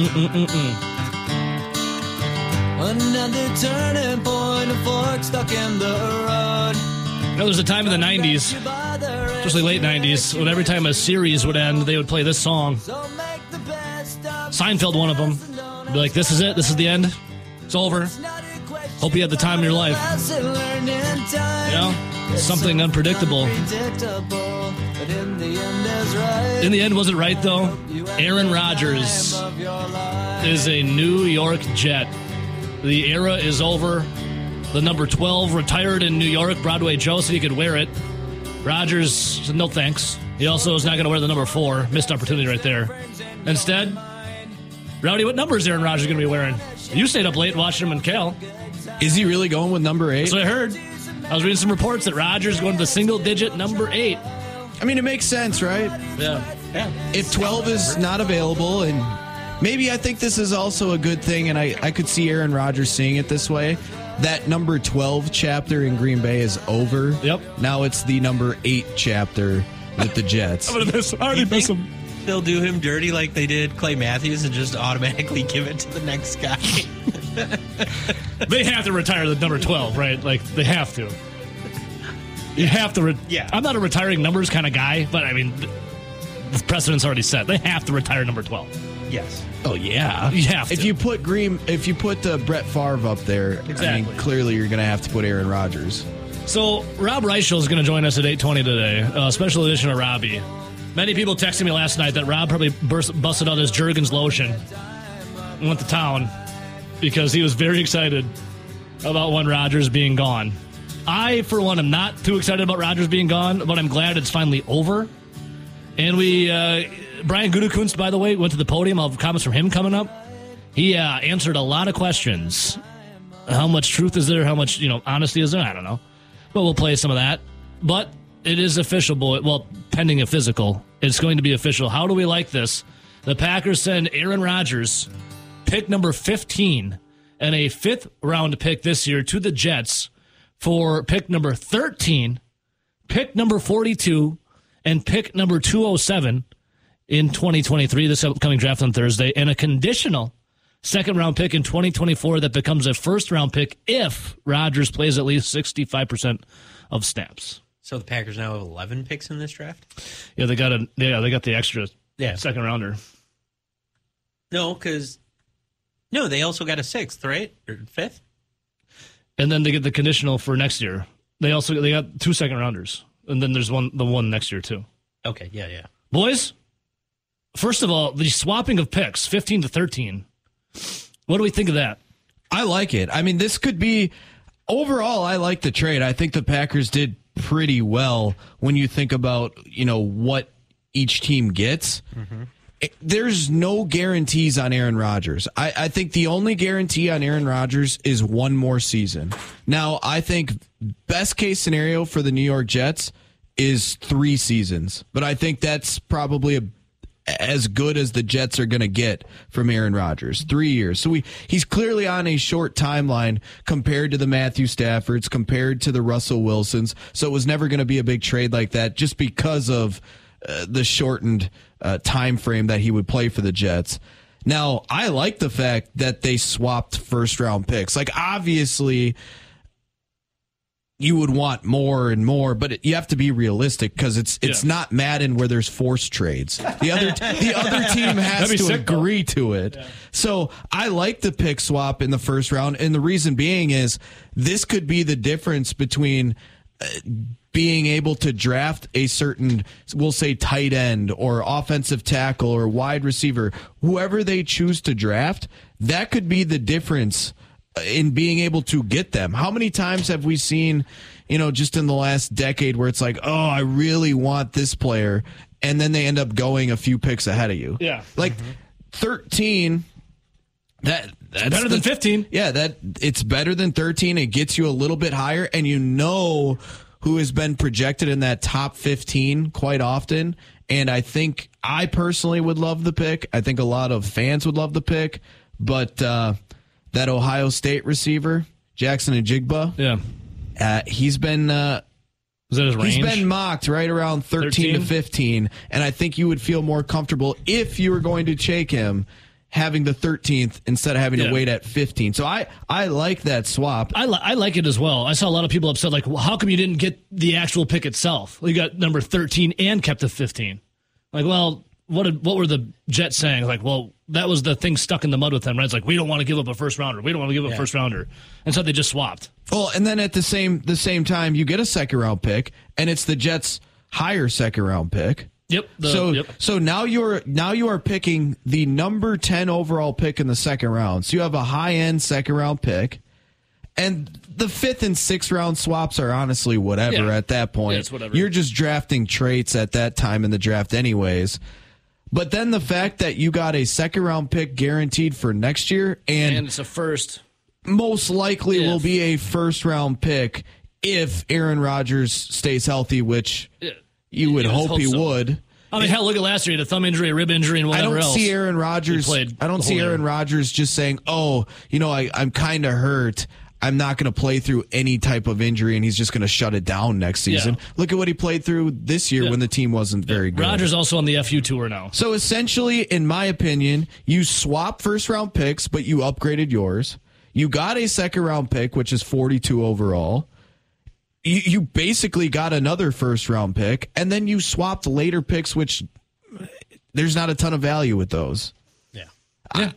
Mm, mm, mm, Another turning point, a fork stuck in the road. You know, there's a time in the 90s, especially late 90s, when every time a series would end, they would play this song. Seinfeld, one of them. Be like, this is it. This is the end. It's over. Hope you had the time of your life. You know, something unpredictable. In the end, was it right though? Aaron Rodgers is a New York Jet. The era is over. The number 12 retired in New York. Broadway Joe said he could wear it. Rodgers said no thanks. He also is not going to wear the number four. Missed opportunity right there. Instead, Rowdy, what number is Aaron Rodgers going to be wearing? You stayed up late watching him and Cal. Is he really going with number eight? So I heard. I was reading some reports that Rodgers going to the single digit number eight. I mean, it makes sense, right? Yeah. Yeah. If 12 is not available, and maybe I think this is also a good thing, and I, I could see Aaron Rodgers seeing it this way. That number 12 chapter in Green Bay is over. Yep. Now it's the number eight chapter with the Jets. I'm gonna miss. I already miss him. They'll do him dirty like they did Clay Matthews and just automatically give it to the next guy. They have to retire the number 12, right? Like they have to. You have to. Re- Yeah. I'm not a retiring numbers kind of guy, but I mean, the precedent's already set. They have to retire number 12. yes. oh yeah. You have To. If you put Green, if you put uh, Brett Favre up there, I Exactly. mean, clearly you're going to have to put Aaron Rodgers. So Rob Reischel is going to join us at 8:20 today. Uh, special edition of Robbie. Many people texted me last night that Rob probably burst, busted out his Jergens lotion and went to town because he was very excited about one Rodgers being gone. I, for one, am not too excited about Rodgers being gone, but I'm glad it's finally over. And we, uh, Brian Gutekunst, by the way, went to the podium. I'll have comments from him coming up. He uh, answered a lot of questions. How much truth is there? How much you know honesty is there? I don't know, but we'll play some of that. But it is official, boy. Well, pending a physical, it's going to be official. How do we like this? The Packers send Aaron Rodgers, pick number fifteen, and a fifth round pick this year to the Jets for pick number thirteen, pick number forty-two, and pick number two hundred seven in 2023, this upcoming draft on Thursday, and a conditional second round pick in 2024 that becomes a first round pick if Rodgers plays at least 65% of snaps. So the Packers now have 11 picks in this draft? Yeah, they got a yeah, they got the extra Yeah. second rounder. No, because. No, they also got a sixth, right? Or fifth? And then they get the conditional for next year. They also they got two second rounders. And then there's one the one next year too. Okay, yeah, yeah. Boys, first of all, the swapping of picks, 15 to 13. What do we think of that? I like it. I mean, this could be overall. I like the trade. I think the Packers did pretty well when you think about you know what each team gets. It- there's no guarantees on Aaron Rodgers. I, I think the only guarantee on Aaron Rodgers is one more season. Now, I think best case scenario for the New York Jets is three seasons, but I think that's probably a as good as the Jets are going to get from Aaron Rodgers. Three years. So we, he's clearly on a short timeline compared to the Matthew Staffords, compared to the Russell Wilsons. So it was never going to be a big trade like that just because of uh, the shortened uh, time frame that he would play for the Jets. Now, I like the fact that they swapped first round picks. Like, obviously, you would want more and more, but it, you have to be realistic because it's it's Yeah. not Madden where there's forced trades. The other the other team has to sick, though. agree to it. So I like the pick swap in the first round, and the reason being is this could be the difference between uh, being able to draft a certain, we'll say, tight end or offensive tackle or wide receiver, whoever they choose to draft. That could be the difference uh, in being able to get them. How many times have we seen, you know, just in the last decade where it's like, oh, I really want this player, and then they end up going a few picks ahead of you. Yeah. like mm-hmm. thirteen. That that's Better than the- 15. Yeah, that it's better than thirteen. It gets you a little bit higher, and you know who has been projected in that top fifteen quite often. And I think I personally would love the pick. I think a lot of fans would love the pick, but uh, that Ohio State receiver Jaxon Njigba, Yeah. uh, he's been. Uh, Is that his range? He's been mocked right around 13, to 15, and I think you would feel more comfortable if you were going to take him having the 13th instead of having Yeah. to wait at 15. So I I like that swap. I, li- I like it as well. I saw a lot of people upset, like, well, how come you didn't get the actual pick itself? Well, you got number 13 and kept the 15. Like, well, what did, what were the Jets saying? Like, well, that was the thing stuck in the mud with them, right? It's like, we don't want to give up a first rounder. We don't want to give up a first rounder. And so they just swapped. Well, and then at the same the same time you get a second round pick and it's the Jets higher second round pick. Yep. the- so yep. so now you're now you are picking the number 10 overall pick in the second round. So you have a high end second round pick. And the fifth and sixth round swaps are honestly whatever Yeah. at that point. Yeah, it's whatever. You're just drafting traits at that time in the draft anyways. But then the fact that you got a second round pick guaranteed for next year and, And it's a first. most likely will be a first round pick if Aaron Rodgers stays healthy, which. You would hope, hope he so. would. I mean, hell, look at last year. He had a thumb injury, a rib injury, and whatever else. I don't else. see Aaron Rodgers. I don't see Aaron. Rodgers just saying, "Oh, you know, I, I'm kind of hurt. I'm not going to play through any type of injury, and he's just going to shut it down next season." Yeah. Look at what he played through this year Yeah. when the team wasn't very good. Rodgers also on the FU tour now. So essentially, in my opinion, you swap first round picks, but you upgraded yours. You got a second round pick, which is 42 overall. You, you basically got another first round pick, and then you swapped later picks, which there's not a ton of value with those. Yeah.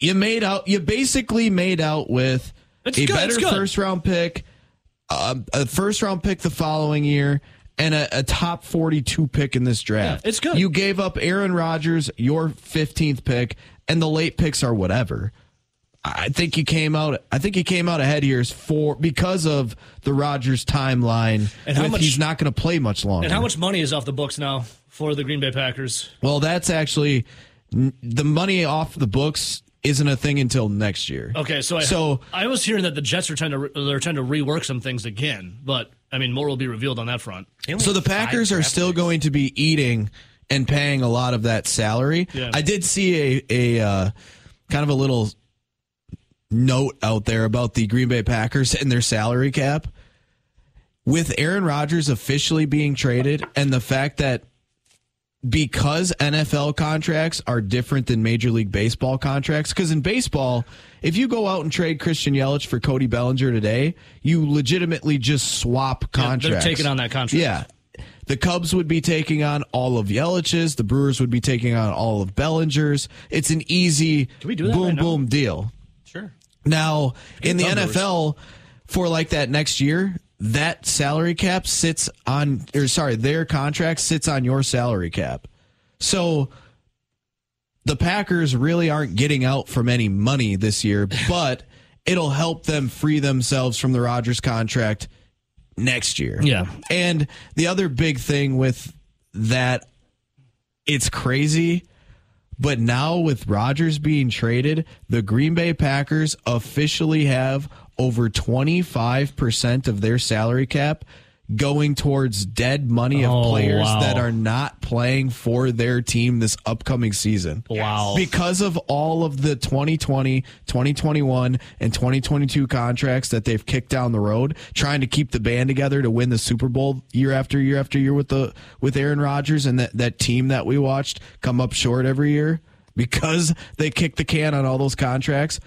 You made out. You basically made out with It's a good, better first round pick, um, a first round pick the following year, and a, a top 42 pick in this draft. Yeah, it's good. You gave up Aaron Rodgers, your 15th pick, and the late picks are whatever. I think he came out. I think he came out ahead here for because of the Rodgers timeline. And how with much- he's not going to play much longer. And how much money is off the books now for the Green Bay Packers? Well, that's actually the money off the books isn't a thing until next year. Okay, so I, So- I was hearing that the Jets are trying to re- they're trying to rework some things again, but I mean more will be revealed on that front. So the Packers are still picks. going to be eating and paying a lot of that salary. Yeah. I did see a a uh, kind of a little note out there about the Green Bay Packers and their salary cap. With Aaron Rodgers officially being traded and the fact that because NFL contracts are different than Major League Baseball contracts, because in baseball, if you go out and trade Christian Yelich for Cody Bellinger today, you legitimately just swap contracts. they're taking on that contract. Yeah. The Cubs would be taking on all of Yelich's. The Brewers would be taking on all of Bellinger's. It's an easy we do that boom right boom deal. Now, in the numbers. NFL, for like that next year, that salary cap sits on, or sorry, their contract sits on your salary cap. So the Packers really aren't getting out from any money this year, but it'll help them free themselves from the Rodgers contract next year. Yeah. And the other big thing with that, it's crazy. But now with Rodgers being traded, the Green Bay Packers officially have over 25% of their salary cap going towards dead money of Oh, players wow. that are not playing for their team this upcoming season. Wow. Because of all of the 2020, 2021, and 2022 contracts that they've kicked down the road, trying to keep the band together to win the Super Bowl year after year after year with the with Aaron Rodgers and that, that team that we watched come up short every year because they kicked the can on all those contracts.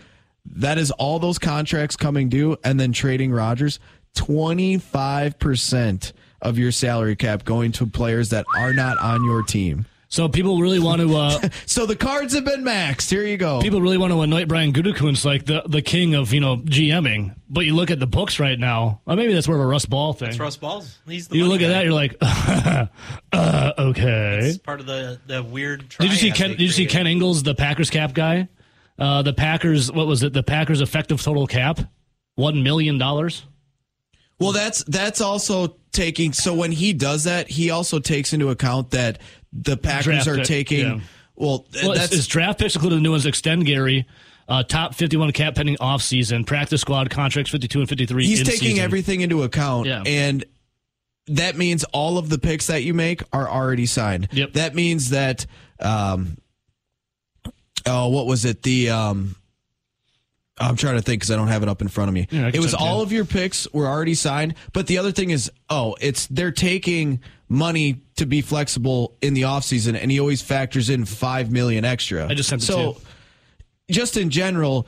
That is all those contracts coming due and then trading Rodgers. 25% of your salary cap going to players that are not on your team. So people really want to uh, So the cards have been maxed. Here you go. people really want to anoint Brian Gutekunst like the the king of you know GMing, but you look at the books right now. Or maybe that's more of a Russ Ball thing. It's Russ Balls. He's the you money look at that, you're like, uh, okay. It's part of the, the weird. Did you see Ken? Did you see. Ken Ingalls, the Packers cap guy? Uh, the Packers, what was it? The Packers' effective total cap, one million dollars. Well, that's that's also taking. So when he does that, he also takes into account that the Packers Draft are pick, taking. yeah. Well, Well, that's his draft picks including the new ones: extend Gary, uh, top fifty-one cap pending off-season, practice squad contracts fifty-two and fifty-three. he's in taking season. everything into account, Yeah. and that means all of the picks that you make are already signed. Yep. That means that. Um, oh, what was it? The um, I'm trying to think because I don't have it up in front of me. Yeah, it was all of your picks were already signed, but the other thing is, oh, it's they're taking money to be flexible in the offseason and he always factors in 5 million extra. I just sent so just in general,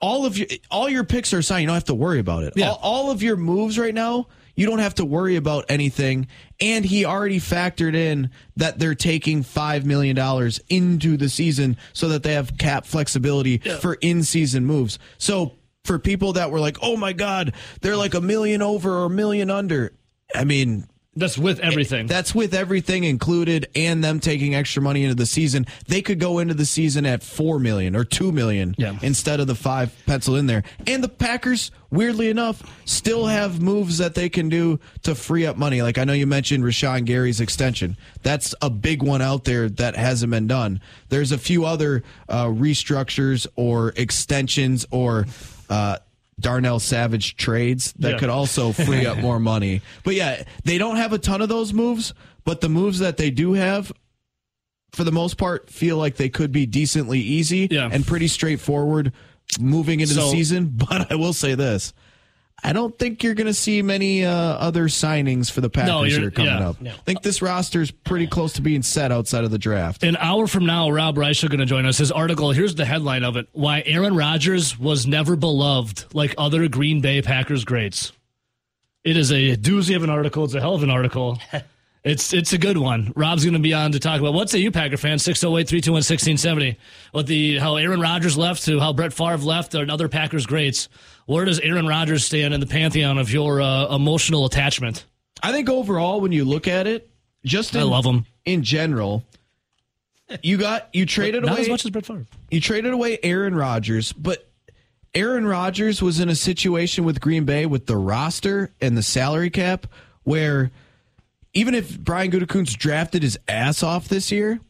all of your all your picks are signed. You don't have to worry about it. Yeah. All, all of your moves right now, you don't have to worry about anything. And he already factored in that they're taking five million dollars into the season so that they have cap flexibility for in season moves. So for people that were like, "Oh my God, they're like a million over or a million under," I mean, That's with everything. that's with everything included and them taking extra money into the season. They could go into the season at four million or two million Yeah. instead of the five pencil in there. And the Packers, weirdly enough, still have moves that they can do to free up money. Like I know you mentioned Rashan Gary's extension. That's a big one out there that hasn't been done. There's a few other uh, restructures or extensions or uh, Darnell Savage trades that Yeah. could also free up more money. But yeah, they don't have a ton of those moves, but the moves that they do have, for the most part, feel like they could be decently easy Yeah. and pretty straightforward moving into the season. But I will say this. I don't think you're going to see many uh, other signings for the Packers you're- here coming yeah. up. I think this roster is pretty close to being set outside of the draft. An hour from now, Rob Reischel is going to join us. His article, here's the headline of it Why Aaron Rodgers was never beloved like other Green Bay Packers greats. It is a doozy of an article. It's a hell of an article. It's it's a good one. Rob's going to be on to talk about what's a you Packer fan 608 321 1670. What the how Aaron Rodgers left to how Brett Favre left and other Packers greats. Where does Aaron Rodgers stand in the pantheon of your uh, emotional attachment? I think overall, when you look at it, just in, I love him. in general, you got you traded Not away as much as Brett Favre. you traded away Aaron Rodgers, but Aaron Rodgers was in a situation with Green Bay with the roster and the salary cap where even if Brian Gutekunst drafted his ass off this year,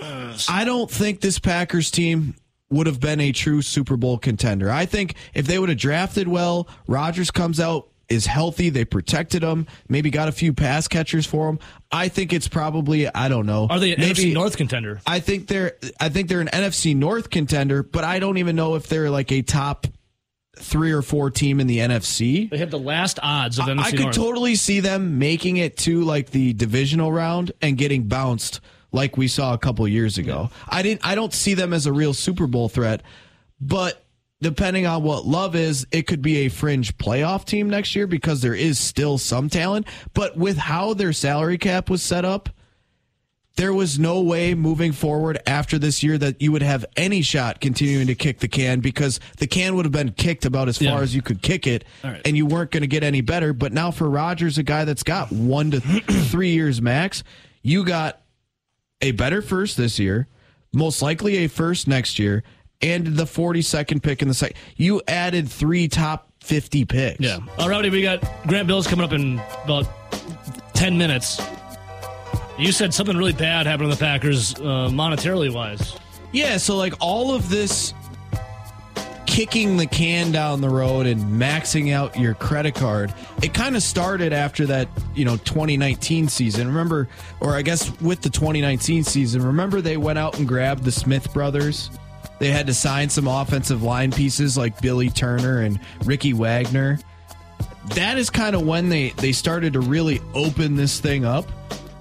I don't think this Packers team would have been a true Super Bowl contender. I think if they would have drafted well, Rodgers comes out is healthy, they protected him, maybe got a few pass catchers for him. I think it's probably I don't know. Are they an maybe, NFC North contender? I think they're I think they're an NFC North contender, but I don't even know if they're like a top three or four team in the NFC. They have the last odds of NFC I could North. totally see them making it to like the divisional round and getting bounced like we saw a couple years ago. I didn't I don't see them as a real Super Bowl threat, but depending on what love is, it could be a fringe playoff team next year because there is still some talent, but with how their salary cap was set up, there was no way moving forward after this year that you would have any shot continuing to kick the can because the can would have been kicked about as far Yeah. as you could kick it right. and you weren't going to get any better. But now for Rodgers, a guy that's got one to three years max, you got a better first this year, most likely a first next year, and the 42nd pick in the second. You added three top 50 picks. Yeah. All righty, we got Grant Bills coming up in about 10 minutes. You said something really bad happened to the Packers, uh, monetarily wise. Yeah, so like all of this kicking the can down the road and maxing out your credit card, it kind of started after that, you know, 2019 season. Remember, or I guess with the 2019 season, remember they went out and grabbed the Smith brothers? They had to sign some offensive line pieces like Billy Turner and Ricky Wagner. That is kind of when they, they started to really open this thing up.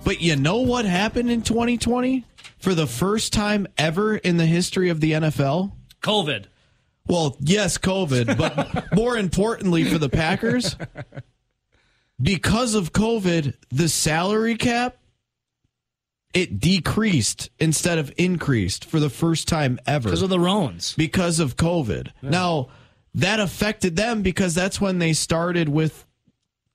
But you know what happened in 2020? For the first time ever in the history of the NFL? COVID. Well, yes, COVID, but more importantly for the Packers, because of COVID, the salary cap it decreased instead of increased for the first time ever Because of the Roans. because of COVID. Now, that affected them because that's when they started with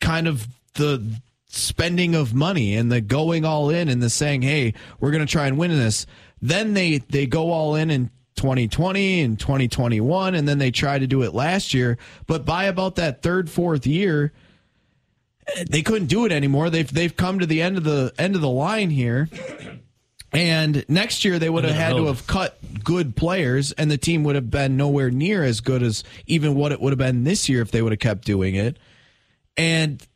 kind of the spending of money and the going all in and the saying, "Hey, we're going to try and win this." Then they they go all in in 2020 and 2021 and then they try to do it last year, but by about that third fourth year, they couldn't do it anymore. They've they've come to the end of the end of the line here. And next year they would have End of the had to have cut good players and the team would have been nowhere near as good as even what it would have been this year if they would have kept doing it. And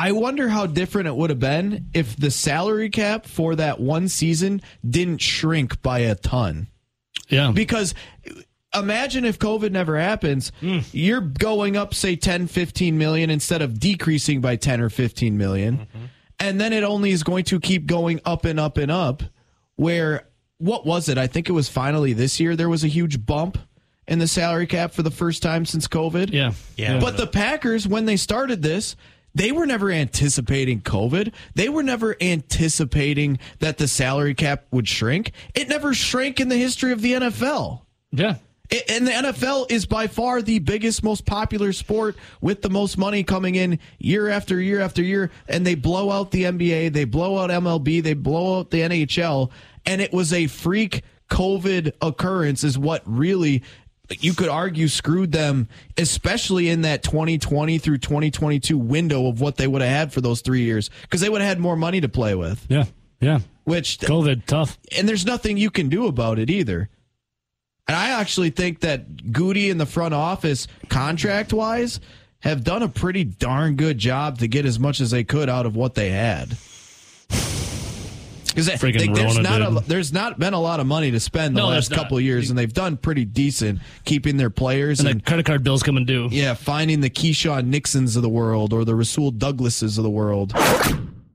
I wonder how different it would have been if the salary cap for that one season didn't shrink by a ton Yeah. because imagine if covid never happens mm. you're going up say 10 15 million instead of decreasing by 10 or 15 million. Mm-hmm. and then it only is going to keep going up and up and up. Where what was it? I think it was finally this year there was a huge bump in the salary cap for the first time since COVID. Yeah. Yeah. But the Packers, when they started this, they were never anticipating COVID. They were never anticipating that the salary cap would shrink. It never shrank in the history of the NFL. Yeah. And the NFL is by far the biggest, most popular sport with the most money coming in year after year after year. And they blow out the NBA, they blow out MLB, they blow out the NHL. And it was a freak COVID occurrence, is what really you could argue screwed them, especially in that 2020 through 2022 window of what they would have had for those three years, because they would have had more money to play with. Yeah. Yeah. Which COVID, tough. and there's nothing you can do about it either. And I actually think that Goody in the front office, contract wise, have done a pretty darn good job to get as much as they could out of what they had. Because there's not a, there's not been a lot of money to spend the No, last not. couple of years, and they've done pretty decent keeping their players And and, the credit card bills coming due. yeah, finding the Keisean Nixons of the world or the Rasul Douglases of the world.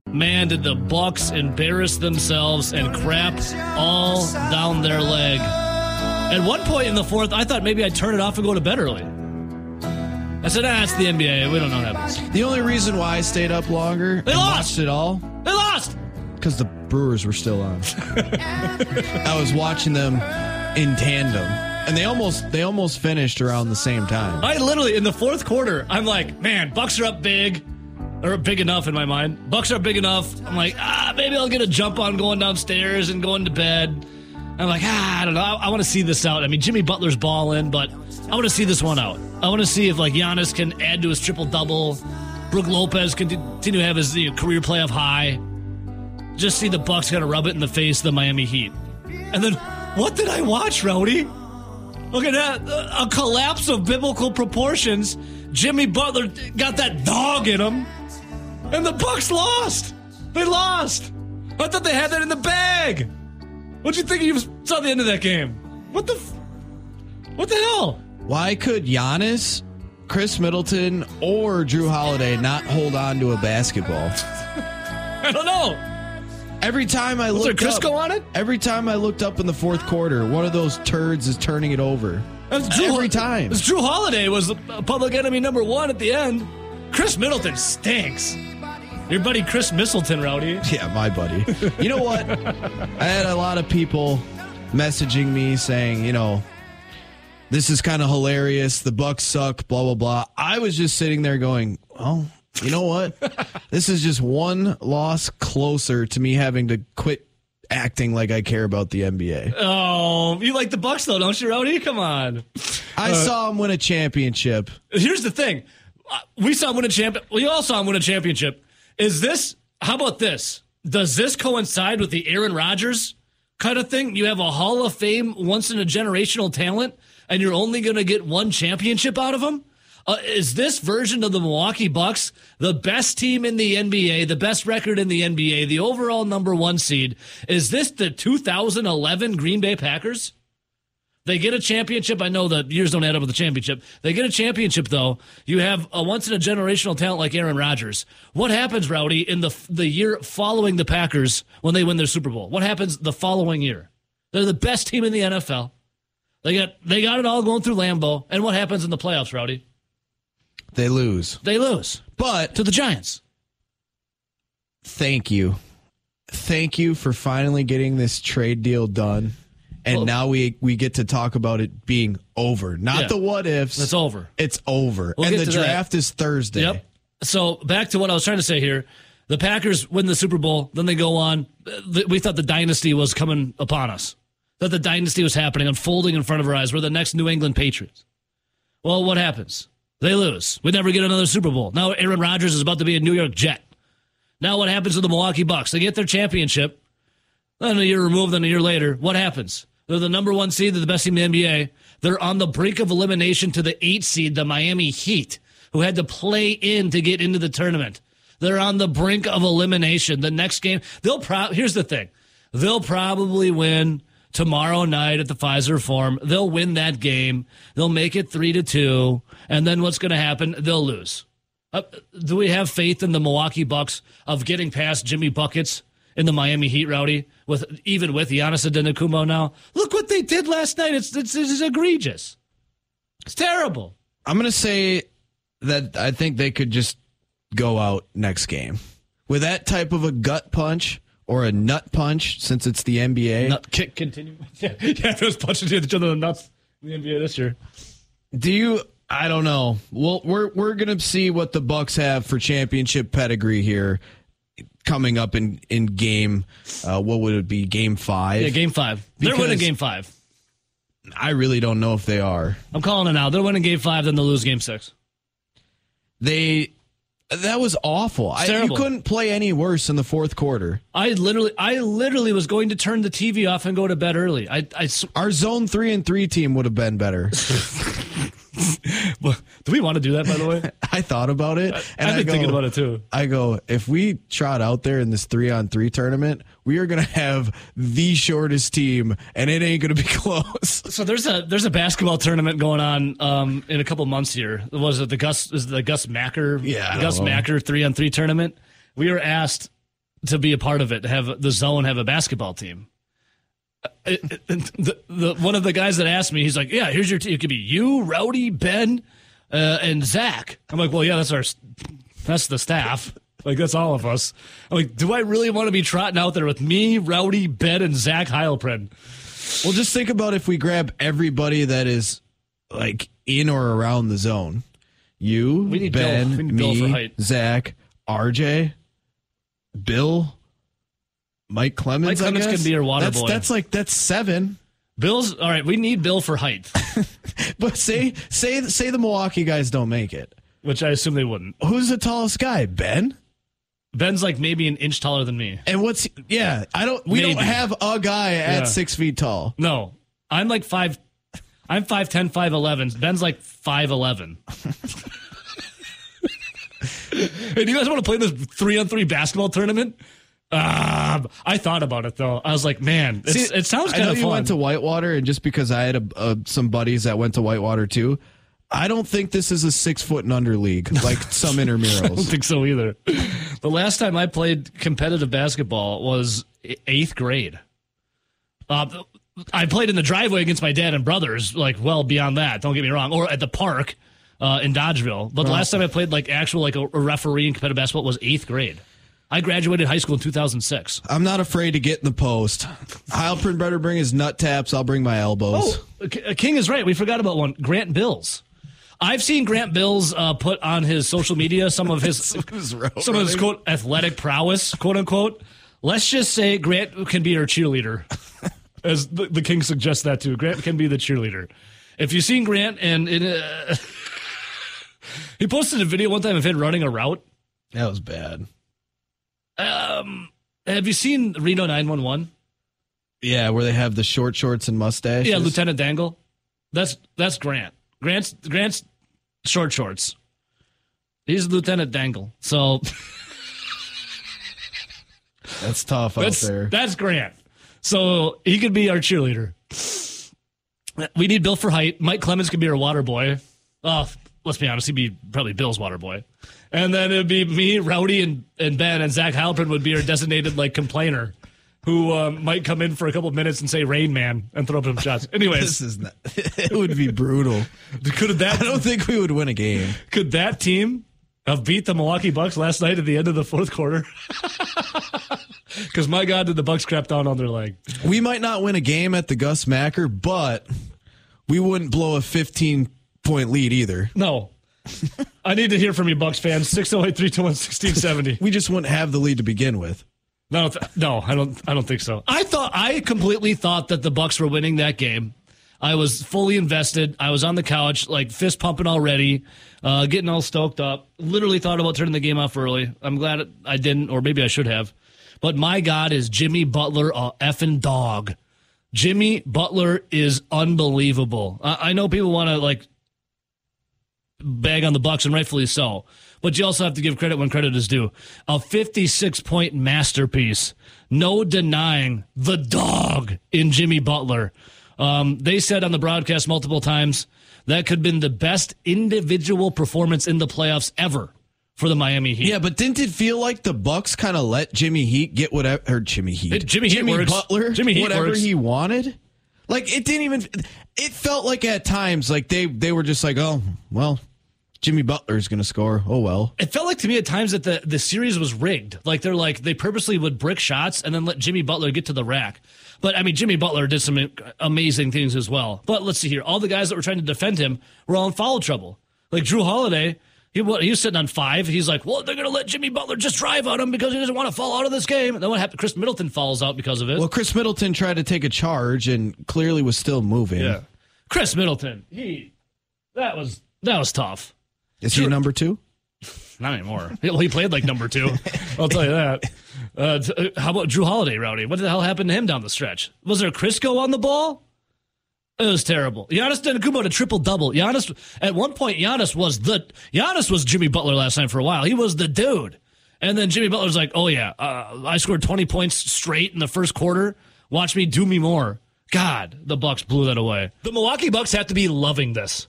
Man, did the Bucks embarrass themselves and crap all down their leg. At one point in the fourth, I thought maybe I'd turn it off and go to bed early. I said, ah, it's the NBA. We don't know what happens. The only reason why I stayed up longer They lost. watched it all They lost. Because the Brewers were still on. I was watching them in tandem, and they almost they almost finished around the same time. I literally in the fourth quarter, I'm like, man, Bucks are up big, or big enough in my mind. Bucks are big enough. I'm like, ah, maybe I'll get a jump on going downstairs and going to bed. I'm like, ah, I don't know. I, I want to see this out. I mean, Jimmy Butler's balling, but I want to see this one out. I want to see if like Giannis can add to his triple double. Brooke Lopez can continue to have his you know, career playoff high. Just see the Bucks kind of rub it in the face of the Miami Heat. And then, what did I watch, Rowdy? Look at that. A collapse of biblical proportions. Jimmy Butler got that dog in him. And the Bucks lost. They lost. I thought they had that in the bag. What'd you think you saw the end of that game? What the f- What the hell? Why could Giannis, Khris Middleton, or Jrue Holiday not hold on to a basketball? I don't know. Every time I Was there looked up, on it? every time I looked up in the fourth quarter, one of those turds is turning it over. That's Jrue, Every time. It's Jrue Holiday was public enemy number one at the end. Khris Middleton stinks. Your buddy Chris Mistleton, Rowdy. Yeah, my buddy. You know what? I had a lot of people messaging me saying, you know, this is kind of hilarious. The Bucks suck, blah blah blah. I was just sitting there going, well, you know what? this is just one loss closer to me having to quit acting like I care about the NBA. Oh, you like the Bucks though, don't you, Rowdy? Come on. I saw him win a championship. Here's the thing: Uh, we saw him win a champ. We all saw him win a championship. Is this? How about this? Does this coincide with the Aaron Rodgers kind of thing? You have a Hall of Fame, once in a generational talent, and you're only going to get one championship out of him. Uh, is this version of the Milwaukee Bucks the best team in the NBA, the best record in the NBA, the overall number one seed? Is this the 2011 Green Bay Packers? They get a championship. I know the years don't add up with the championship. They get a championship though. You have a once in a generational talent like Aaron Rodgers. What happens, Rowdy, in the the year following the Packers when they win their Super Bowl? What happens the following year? They're the best team in the NFL. They got they got it all going through Lambeau. And what happens in the playoffs, Rowdy? They lose. They lose But to the Giants. thank you. Thank you for finally getting this trade deal done. And Well- now we we get to talk about it being over. Not Yeah. the what ifs. It's over. It's over. We'll and the draft is Thursday. Yep. So back to what I was trying to say here. The Packers win the Super Bowl, then they go on. We thought the dynasty was coming upon us. That the dynasty was happening, unfolding in front of our eyes. We're the next New England Patriots. Well, what happens? They lose. We never get another Super Bowl. Now Aaron Rodgers is about to be a New York Jet. Now what happens to the Milwaukee Bucks? They get their championship. Then a year removed, then a year later, what happens? They're the number one seed, they're the best team in the NBA. They're on the brink of elimination to the eight seed, the Miami Heat, who had to play in to get into the tournament. They're on the brink of elimination. The next game, they'll here's the thing. They'll probably win tomorrow night at the Fiserv Forum. They'll win that game. They'll make it three to two. And then what's going to happen? They'll lose. Uh, do we have faith in the Milwaukee Bucks of getting past Jimmy buckets in the Miami Heat, Rowdy? With even with Giannis Antetokounmpo now, look what they did last night. It's it's, it's egregious. It's terrible. I'm going to say that I think they could just go out next game with that type of a gut punch or a nut punch, since it's the NBA. Nut kick continue. yeah, those punching to each other in the nuts in the NBA this year. Do you? I don't know. Well, we're we're gonna see what the Bucks have for championship pedigree here coming up in in game. Uh, what would it be? Game five. Yeah, game five. They're winning game five. I really don't know if they are. I'm calling it now. They're winning game five, then they'll lose game six. They. That was awful. I, you couldn't play any worse in the fourth quarter. I literally, I literally was going to turn the TV off and go to bed early. I, I, Our zone three and three team would have been better. do we want to do that? By the way, I thought about it, and I've I been go, thinking about it too. I go, if we trot out there in this three on three tournament, we are going to have the shortest team, and it ain't going to be close. So there's a there's a basketball tournament going on um, in a couple months here. Was it the Gus is the Gus Macker Yeah, Gus. Macker three on three tournament? We were asked to be a part of it. to Have the zone have a basketball team. The, the one of the guys that asked me, he's like, "Yeah, here's your team. It could be you, Rowdy, Ben, uh, and Zach." I'm like, "Well, yeah, that's our that's the staff." Like that's all of us. I'm like, do I really want to be trotting out there with me, Rowdy, Ben, and Zach Heilprin? Well, just think about if we grab everybody that is like in or around the zone. You, We need Bill. Ben, We need Bill me, for height. Zach, RJ, Bill, Mike Clemens. Mike I Clemens guess? can be your water that's, boy. That's like that's seven. Bill's all right. We need Bill for height, But say say say the Milwaukee guys don't make it. which I assume they wouldn't. Who's the tallest guy? Ben. Ben's like maybe an inch taller than me. And what's yeah? I don't. We don't have a guy at Yeah. six feet tall. No, I'm like five. I'm five ten, five eleven. Ben's like five eleven. hey, do you guys want to play this three on three basketball tournament? Um, I thought about it though. I was like, man, See, it sounds I kind of you went to Whitewater, and just because I had a, uh, some buddies that went to Whitewater too, I don't think this is a six foot and under league like some I don't think so either. The last time I played competitive basketball was eighth grade. Uh, I played in the driveway against my dad and brothers, like well beyond that. Don't get me wrong, or at the park uh, in Dodgeville. But the last time I played like actual like a, a referee in competitive basketball was eighth grade. I graduated high school in 2006. I'm not afraid to get in the post. Heilprin better bring his nut taps. I'll bring my elbows. Oh, King is right. We forgot about one. Grant Bills. I've seen Grant Bills uh, put on his social media some of his some of his quote athletic prowess, quote unquote. Let's just say Grant can be our cheerleader, as the, the King suggests that too. Grant can be the cheerleader. If you've seen Grant and it, uh, he posted a video one time of him running a route. That was bad. Um, have you seen Reno 911? Yeah, where they have the short shorts and mustache. Yeah, Lieutenant Dangle. That's that's Grant. Grant's Grant's short shorts. He's Lieutenant Dangle. So That's tough out there. that's Grant. So he could be our cheerleader. We need Bill for height. Mike Clemens could be our water boy. Oh, let's be honest, he'd be probably Bill's water boy. And then it'd be me, Rowdy, and, and Ben, and Zach Heilprin would be our designated like complainer, who um, might come in for a couple of minutes and say "Rain Man" and throw up some shots. Anyways, this is not. It would be brutal. could that I don't think we would win a game. Could that team have beat the Milwaukee Bucks last night at the end of the fourth quarter? Because my God, did the Bucks crap down on their leg? We might not win a game at the Gus Macker, but we wouldn't blow a 15 point lead either. No. I need to hear from you, Bucks fans. 608 321 1670. We just wouldn't have the lead to begin with. No, th- no, I don't. I don't think so. I thought I completely thought that the Bucks were winning that game. I was fully invested. I was on the couch, like fist pumping already, uh, getting all stoked up. Literally thought about turning the game off early. I'm glad I didn't, or maybe I should have. But my God, is Jimmy Butler a effing dog? Jimmy Butler is unbelievable. I, I know people want to like bag on the Bucks, and rightfully so. But you also have to give credit when credit is due. A 56 point masterpiece. No denying the dog in Jimmy Butler. Um, they said on the broadcast multiple times that could have been the best individual performance in the playoffs ever for the Miami Heat. Yeah, but didn't it feel like the Bucks kind of let Jimmy Heat get whatever or Jimmy Heat, It- Jimmy Heat works. Butler, Jimmy Heat whatever works. he wanted? Like it didn't even. It felt like at times like they they were just like, oh well, Jimmy Butler's going to score. Oh well. It felt like to me at times that the, the series was rigged. Like they're like they purposely would brick shots and then let Jimmy Butler get to the rack. But I mean, Jimmy Butler did some amazing things as well. But let's see here. All the guys that were trying to defend him were all in foul trouble. Like Jrue Holiday, he, wa- he was sitting on five. He's like, well, they're going to let Jimmy Butler just drive on him because he doesn't want to fall out of this game. And then what happened? Khris Middleton falls out because of it. Well, Khris Middleton tried to take a charge and clearly was still moving. yeah. Khris Middleton, he that was that was tough. Is he number two? Not anymore. Well, he played like number two. I'll tell you that. Uh, uh, how about Jrue Holiday, Rowdy? What the hell happened to him down the stretch? Was there Crisco on the ball? It was terrible. Giannis Antetokounmpo had a triple double. Giannis at one point, Giannis was the Giannis was Jimmy Butler last night for a while. He was the dude, and then Jimmy Butler was like, "Oh yeah, uh, I scored twenty points straight in the first quarter. Watch me do me more." God, the Bucks blew that away. The Milwaukee Bucks have to be loving this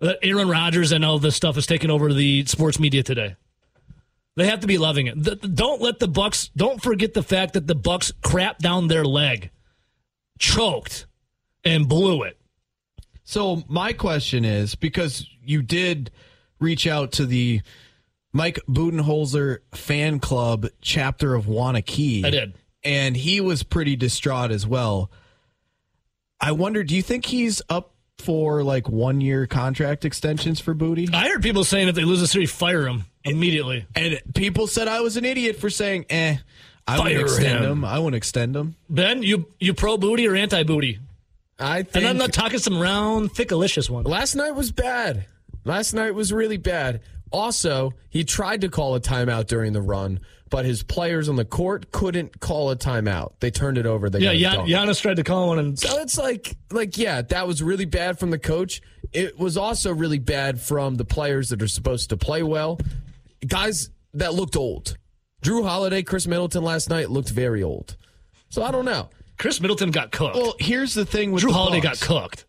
that Aaron Rodgers and all this stuff is taking over the sports media today. They have to be loving it. The- don't let the Bucks. Don't forget the fact that the Bucks crapped down their leg, choked, and blew it. So my question is because you did reach out to the Mike Budenholzer fan club chapter of Waunakee. I did. And he was pretty distraught as well. I wonder, do you think he's up for like one year contract extensions for Booty? I heard people saying if they lose the series, fire him immediately. And people said I was an idiot for saying, eh, I wouldn't extend him. him. I wouldn't extend him. Ben, you you pro booty or anti booty? I think, And I'm not talking some round, thickalicious one. last night was bad. Last night was really bad. Also, he tried to call a timeout during the run, but his players on the court couldn't call a timeout. They turned it over. They Yeah, Gian. Giannis tried to call one, and So it's like, like, yeah, that was really bad from the coach. It was also really bad from the players that are supposed to play well. Guys that looked old. Jrue Holiday, Khris Middleton last night looked very old. So I don't know. Khris Middleton got cooked. Well, here's the thing with Jrue Holiday Bucks. got cooked.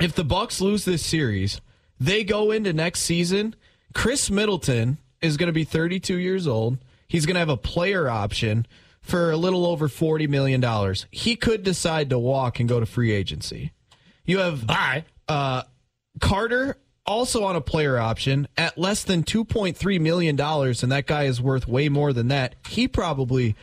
if the Bucks lose this series, they go into next season. Khris Middleton is going to be 32 years old. He's going to have a player option for a little over 40 million dollars. He could decide to walk and go to free agency. You have Bye. uh, Carter also on a player option at less than 2.3 million dollars and that guy is worth way more than that. He probably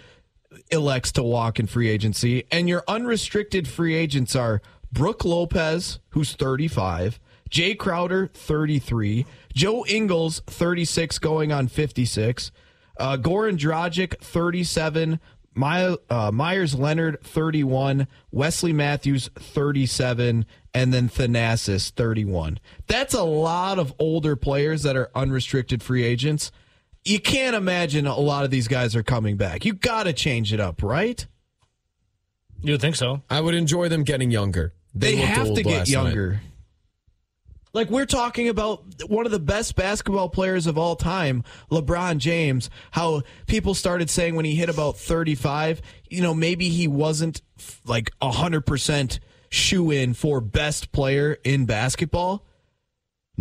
elects to walk in free agency and your unrestricted free agents are Brooke Lopez who's 35, Jae Crowder 33, Joe Ingles 36 going on 56, uh, Goran Dragic 37, My, uh, Meyers Leonard 31, Wesley Matthews 37, and then Thanasis 31. That's a lot of older players that are unrestricted free agents. You can't imagine a lot of these guys are coming back. You got to change it up, right? You would think so. I would enjoy them getting younger. They, looked have to get last night. younger. Like we're talking about one of the best basketball players of all time, LeBron James, how people started saying when he hit about 35, you know, maybe he wasn't f- like 100% shoe in for best player in basketball.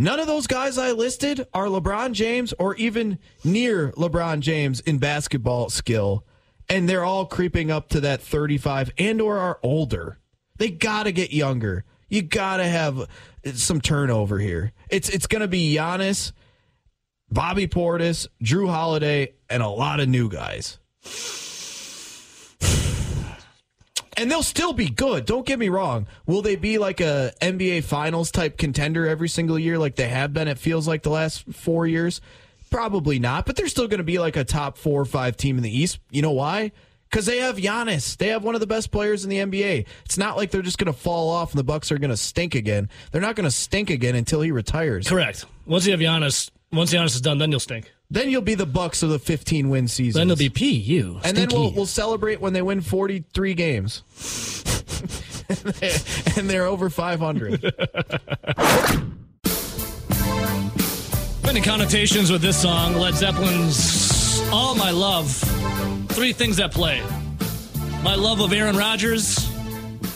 None of those guys I listed are LeBron James or even near LeBron James in basketball skill, and they're all creeping up to that 35 and or are older. They got to get younger. You got to have some turnover here. It's it's going to be Giannis, Bobby Portis, Jrue Holiday, and a lot of new guys. And they'll still be good. Don't get me wrong. Will they be like a NBA Finals type contender every single year, like they have been? It feels like the last four years. Probably not, but they're still going to be like a top four or five team in the East. You know why? Because they have Giannis. They have one of the best players in the NBA. It's not like they're just going to fall off and the Bucks are going to stink again. They're not going to stink again until he retires. Correct. Once you have Giannis, once Giannis is done, then you'll stink. Then you'll be the Bucks of the 15 win season. Then it'll be P U. and then we'll we'll celebrate when they win 43 games. and they're over 500. Many connotations with this song. Led Zeppelin's All My Love. Three things at play. My love of Aaron Rodgers,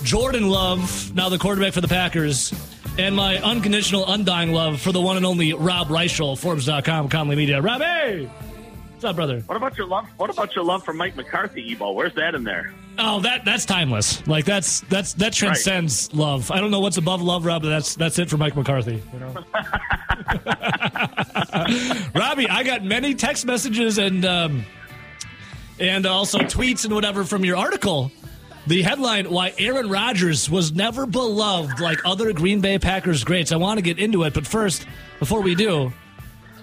Jordan Love, now the quarterback for the Packers, and my unconditional, undying love for the one and only Rob Reischel, Forbes.com, Conley Media. Rob, hey! What's up, brother? What about your love? What about your love for Mike McCarthy, Ebo? Where's that in there? Oh, that that's timeless. Like that's that's that transcends love. I don't know what's above love, Rob, but that's that's it for Mike McCarthy. You know? Robbie, I got many text messages and um, and also tweets and whatever from your article. The headline: Why Aaron Rodgers was never beloved like other Green Bay Packers greats. I want to get into it, but first, before we do,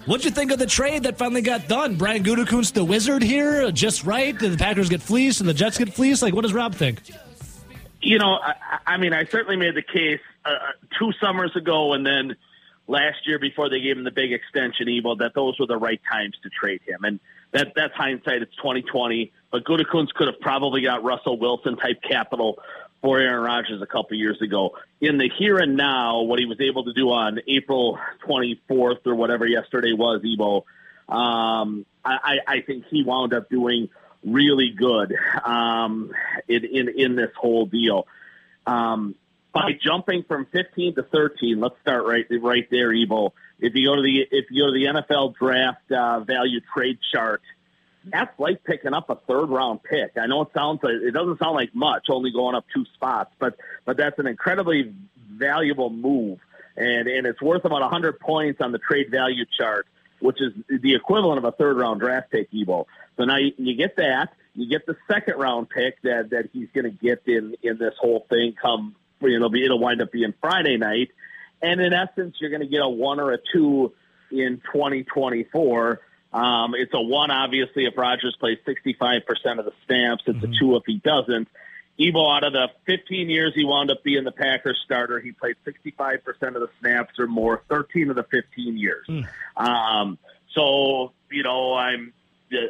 What'd you think of the trade that finally got done? Brian Gutekunst, the wizard here, just right? Did the Packers get fleeced and the Jets get fleeced? Like, what does Rob think? You know, I, I mean, I certainly made the case uh, two summers ago and then last year before they gave him the big extension, Ebo, that those were the right times to trade him. And that that's hindsight. It's 2020. But Gutekunst could have probably got Russell Wilson type capital for Aaron Rodgers a couple years ago. In the here and now, what he was able to do on April 24th or whatever yesterday was, Ebo, um, I, I think he wound up doing really good um, in, in, in this whole deal. Um, by jumping from 15 to 13, let's start right right there, Ebo. If you go to the if you go to the NFL draft uh, value trade chart, that's like picking up a third round pick. I know it sounds it doesn't sound like much, only going up two spots, but but that's an incredibly valuable move, and and it's worth about hundred points on the trade value chart, which is the equivalent of a third round draft pick, Ebo. So now you, you get that, you get the second round pick that that he's going to get in in this whole thing. Come, you know, it'll wind up being Friday night, and in essence, you're going to get a one or a two in 2024 um, it's a one, obviously, if Rodgers plays 65% of the snaps. It's mm-hmm. a two if he doesn't. Ebo, out of the 15 years he wound up being the Packers starter, he played 65% of the snaps or more, 13 of the 15 years. Mm. Um, so, you know, I'm,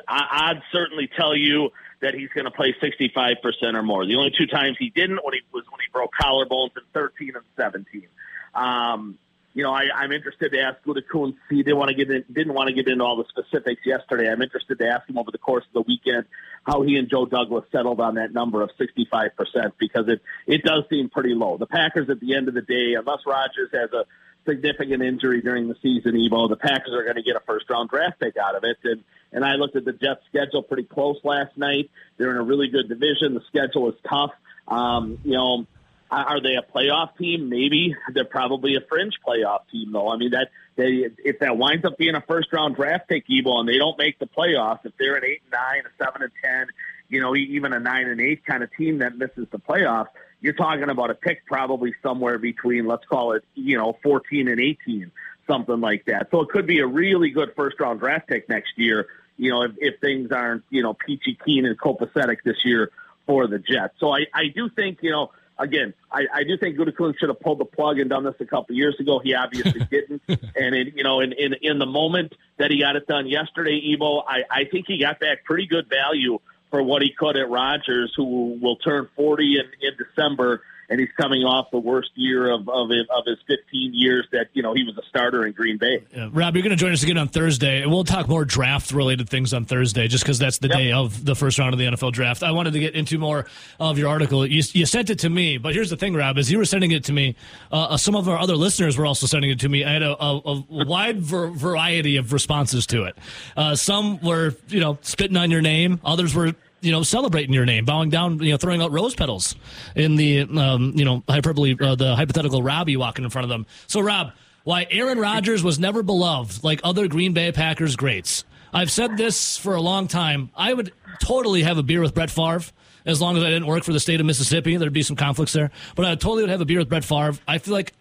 I'd certainly tell you that he's going to play 65% or more. The only two times he didn't when he was when he broke collarbones in 13 and 17. Um, you know, I, I'm interested to ask Gutekunst. He didn't want to get in, didn't want to get into all the specifics yesterday. I'm interested to ask him over the course of the weekend how he and Joe Douglas settled on that number of 65% because it it does seem pretty low. The Packers, at the end of the day, unless Rodgers has a significant injury during the season, Ebo, the Packers are going to get a first round draft pick out of it. And and I looked at the Jets' schedule pretty close last night. They're in a really good division. The schedule is tough. Um, you know, are they a playoff team? Maybe they're probably a fringe playoff team, though. I mean that they if that winds up being a first round draft pick, Ebo, and they don't make the playoffs, if they're an eight and nine, a seven and ten, you know, even a nine and eight kind of team that misses the playoffs, you're talking about a pick probably somewhere between let's call it you know fourteen and eighteen, something like that. So it could be a really good first round draft pick next year. You know, if, if things aren't you know peachy keen and copacetic this year for the Jets. So I I do think you know again, I, I do think Gutekunst should have pulled the plug and done this a couple years ago. He obviously didn't. And in, you know, in, in in the moment that he got it done yesterday, Ebo, I, I think he got back pretty good value for what he could at Rodgers, who will turn 40 in, in December and he's coming off the worst year of of, of his 15 years that you know he was a starter in Green Bay. Yeah. Rob, you're going to join us again on Thursday, and we'll talk more draft related things on Thursday, just because that's the yep. day of the first round of the NFL draft. I wanted to get into more of your article. You, you sent it to me, but here's the thing, Rob: is you were sending it to me. Uh, uh some of our other listeners were also sending it to me. I had a, a, a wide ver- variety of responses to it. Uh, some were, you know, spitting on your name. Others were you know, celebrating your name, bowing down, you know, throwing out rose petals in the, um, you know, hyperbole, uh, the hypothetical Robbie walking in front of them. So, Rob, why Aaron Rodgers was never beloved like other Green Bay Packers greats. I've said this for a long time. I would totally have a beer with Brett Favre as long as I didn't work for the state of Mississippi. There'd be some conflicts there, but I totally would have a beer with Brett Favre. I feel like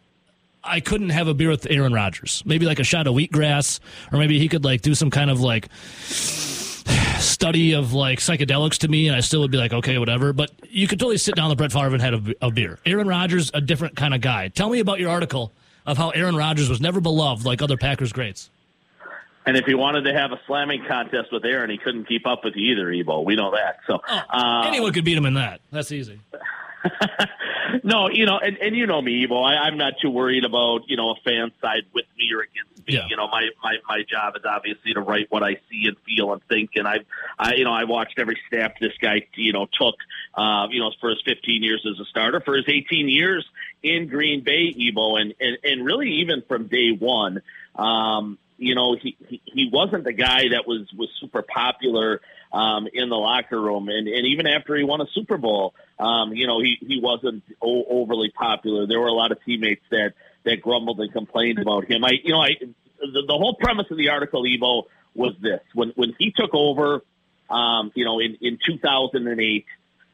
I couldn't have a beer with Aaron Rodgers. Maybe like a shot of wheatgrass, or maybe he could like do some kind of like study of like psychedelics to me, and I still would be like, okay, whatever. But you could totally sit down with Brett Favre and have a, a beer. Aaron Rodgers, a different kind of guy. Tell me about your article of how Aaron Rodgers was never beloved like other Packers greats. And if he wanted to have a slamming contest with Aaron, he couldn't keep up with either, Ebo. We know that. So oh, uh, anyone could beat him in that. That's easy. no, you know, and, and you know me, Ebo. I, I'm not too worried about you know a fan side with me or against me. Yeah. You know, my, my my job is obviously to write what I see and feel and think. And I, I you know, I watched every snap this guy, you know, took, uh, you know, for his 15 years as a starter, for his 18 years in Green Bay, Ebo, and and and really even from day one. Um, you know, he, he he wasn't the guy that was was super popular um, in the locker room, and and even after he won a Super Bowl, um, you know, he he wasn't o- overly popular. There were a lot of teammates that that grumbled and complained about him. I, you know, I the, the whole premise of the article, Ebo, was this: when when he took over, um, you know, in in 2008,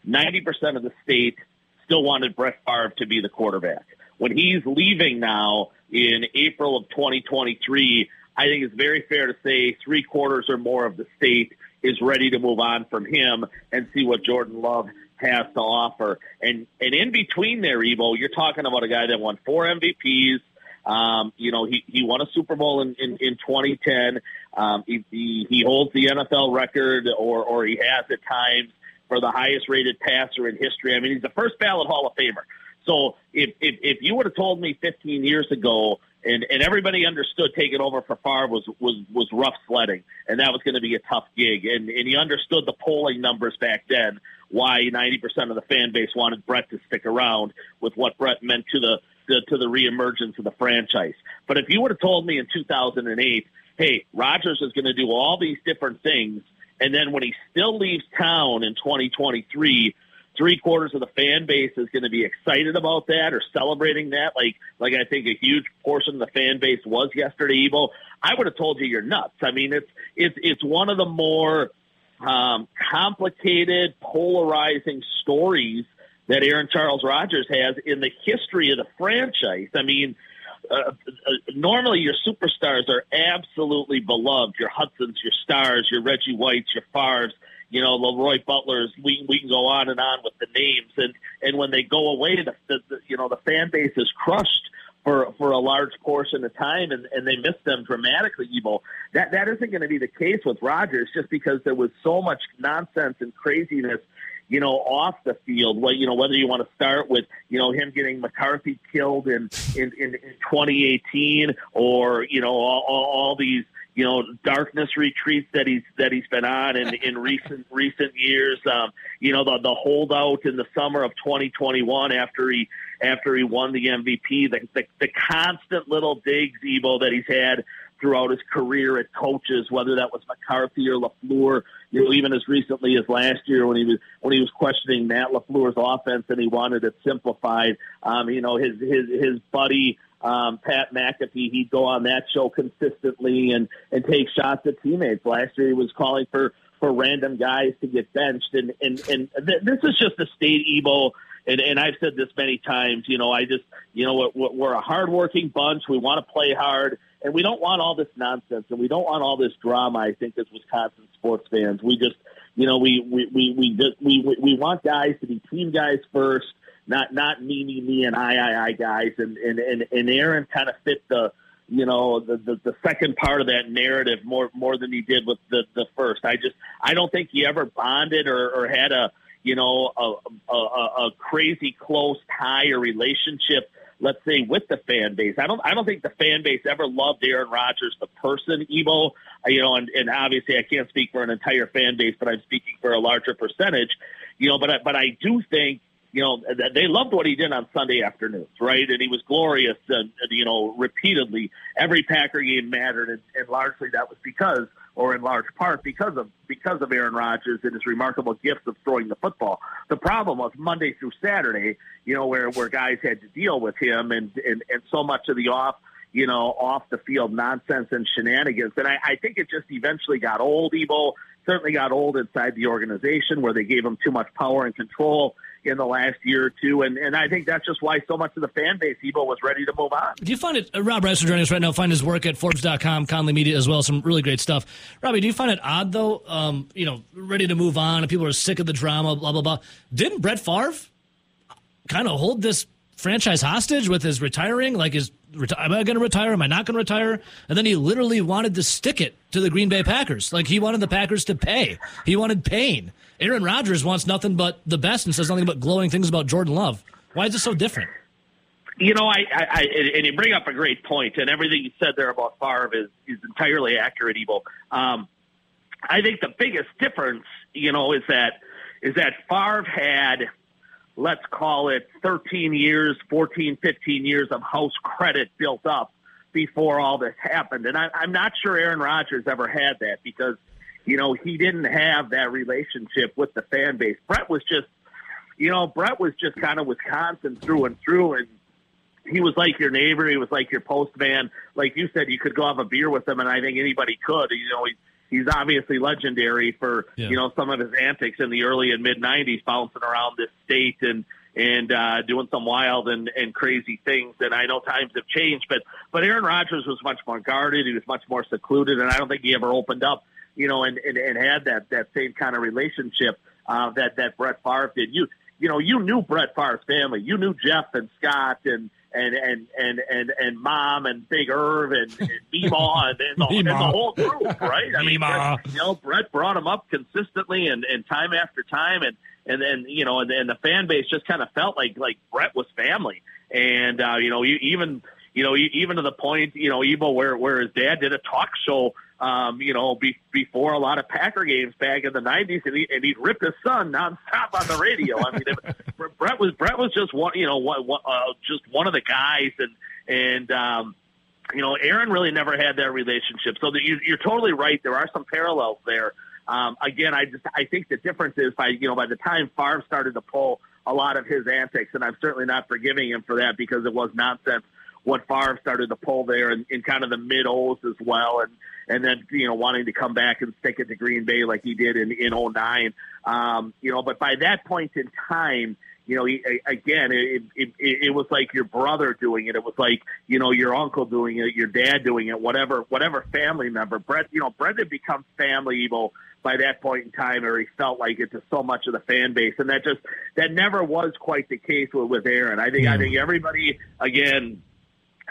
90 percent of the state still wanted Brett Favre to be the quarterback. When he's leaving now in April of 2023, I think it's very fair to say three quarters or more of the state is ready to move on from him and see what Jordan Love has to offer. And and in between there, Ebo, you're talking about a guy that won four MVPs. Um, you know, he, he won a Super Bowl in, in, in 2010. Um, he, he, he holds the NFL record, or, or he has at times, for the highest rated passer in history. I mean, he's the first ballot Hall of Famer. So if, if, if you would have told me 15 years ago, and, and everybody understood taking over for Favre was, was, was rough sledding, and that was going to be a tough gig. And, and he understood the polling numbers back then, why 90% of the fan base wanted Brett to stick around with what Brett meant to the, the to the reemergence of the franchise. But if you would have told me in 2008, hey, Rodgers is going to do all these different things, and then when he still leaves town in 2023, three quarters of the fan base is going to be excited about that or celebrating that, like like I think a huge portion of the fan base was yesterday. Ebo, I would have told you you're nuts. I mean, it's it's it's one of the more um, complicated, polarizing stories that Aaron Charles Rodgers has in the history of the franchise. I mean, uh, uh, normally your superstars are absolutely beloved. Your Hutsons, your Starrs, your Reggie Whites, your Favres, you know, LeRoy Butlers. We we can go on and on with the names, and and when they go away, the, the, the you know the fan base is crushed for for a large portion of time, and, and they miss them dramatically. Ebo, that that isn't going to be the case with Rodgers, just because there was so much nonsense and craziness you know, off the field. What you know, whether you want to start with you know him getting McCarthy killed in in, in, in 2018, or you know all, all, all these you know darkness retreats that he's that he's been on in in recent recent years. Um, you know the the holdout in the summer of 2021 after he after he won the MVP. The the, the constant little digs, Ebo, that he's had throughout his career at coaches, whether that was McCarthy or LaFleur. You know, even as recently as last year when he was when he was questioning Matt LaFleur's offense and he wanted it simplified. Um, you know, his his his buddy um, Pat McAfee, he'd go on that show consistently and and take shots at teammates. Last year, he was calling for for random guys to get benched, and and and th- this is just a state Ebo. And, and I've said this many times. You know, I just you know we're, we're a hardworking bunch. We want to play hard, and we don't want all this nonsense, and we don't want all this drama. I think as Wisconsin sports fans, we just you know we we we we just, we, we, we want guys to be team guys first not not me, me, me, and I, I, I guys. And and and, and Aaron kind of fit the you know the, the the second part of that narrative more more than he did with the the first. I just I don't think he ever bonded or, or had a you know a, a a crazy close tie or relationship. Let's say with the fan base. I don't. I don't think the fan base ever loved Aaron Rodgers, the person, Ebo. You know, and, and obviously I can't speak for an entire fan base, but I'm speaking for a larger percentage. You know, but I, but I do think you know, they loved what he did on Sunday afternoons, right? And he was glorious, uh, and, you know, repeatedly every Packer game mattered, and, and largely that was because, or in large part because of because of Aaron Rodgers and his remarkable gifts of throwing the football. The problem was Monday through Saturday, you know, where where guys had to deal with him, and and and so much of the off you know, off the field nonsense and shenanigans. And I, I think it just eventually got old, Ebo. Certainly got old inside the organization where they gave him too much power and control in the last year or two. And, and I think that's just why so much of the fan base, Ebo, was ready to move on. Do you find it, uh, Rob Reischel joining us right now, find his work at Forbes.com, Conley Media as well, some really great stuff. Robbie, do you find it odd, though, um, you know, ready to move on and people are sick of the drama, blah, blah, blah. Didn't Brett Favre kind of hold this franchise hostage with his retiring? Like, is reti- am I going to retire? Am I not going to retire? And then he literally wanted to stick it to the Green Bay Packers. Like, he wanted the Packers to pay. He wanted pain. Aaron Rodgers wants nothing but the best and says nothing but glowing things about Jordan Love. Why is it so different? You know, I, I, I and you bring up a great point, and everything you said there about Favre is is entirely accurate, Ebo. Um, I think the biggest difference, you know, is that is that Favre had, let's call it 13 years, 14, 15 years of house credit built up before all this happened. And I, I'm not sure Aaron Rodgers ever had that because, you know, he didn't have that relationship with the fan base. Brett was just, you know, Brett was just kind of Wisconsin through and through. And he was like your neighbor. He was like your postman. Like you said, you could go have a beer with him, and I think anybody could. You know, he, he's obviously legendary for Yeah. you know some of his antics in the early and mid '90s, bouncing around this state and and uh, doing some wild and, and crazy things. And I know times have changed, but but Aaron Rodgers was much more guarded. He was much more secluded, and I don't think he ever opened up, you know, and and, and had that that same kind of relationship uh, that that Brett Favre did. You you know you knew Brett Favre's family. You knew Jeff and Scott and. And, and and and and mom and Big Irv and, and Meemaw and, and, the, and the whole group, right? I mean, Brett- you know, Brett brought him up consistently and, and time after time, and and then you know, and, and the fan base just kind of felt like like Brett was family, and uh, you know, even you know, even to the point, you know, Ebo where where his dad did a talk show, um, you know, be, before a lot of Packer games back in the '90s, and, he, and he'd rip his son nonstop on the radio. I mean, it, Brett was Brett was just one, you know, one, one, uh, just one of the guys, and and. um you know, Aaron really never had that relationship. So that you, you're totally right. There are some parallels there. Um, again, I just I think the difference is by you know by the time Favre started to pull a lot of his antics, and I'm certainly not forgiving him for that because it was nonsense. What Favre started to pull there in, in kind of the mid O's as well, and and then you know wanting to come back and stick it to Green Bay like he did in in '09. Um, you know, but by that point in time, you know, he, again, it, it, it, it was like your brother doing it. It was like, you know, your uncle doing it, your dad doing it, whatever, whatever family member. Brett, you know, Brett had become family evil by that point in time, or he felt like it to so much of the fan base, and that just that never was quite the case with, with Aaron. I think I think everybody again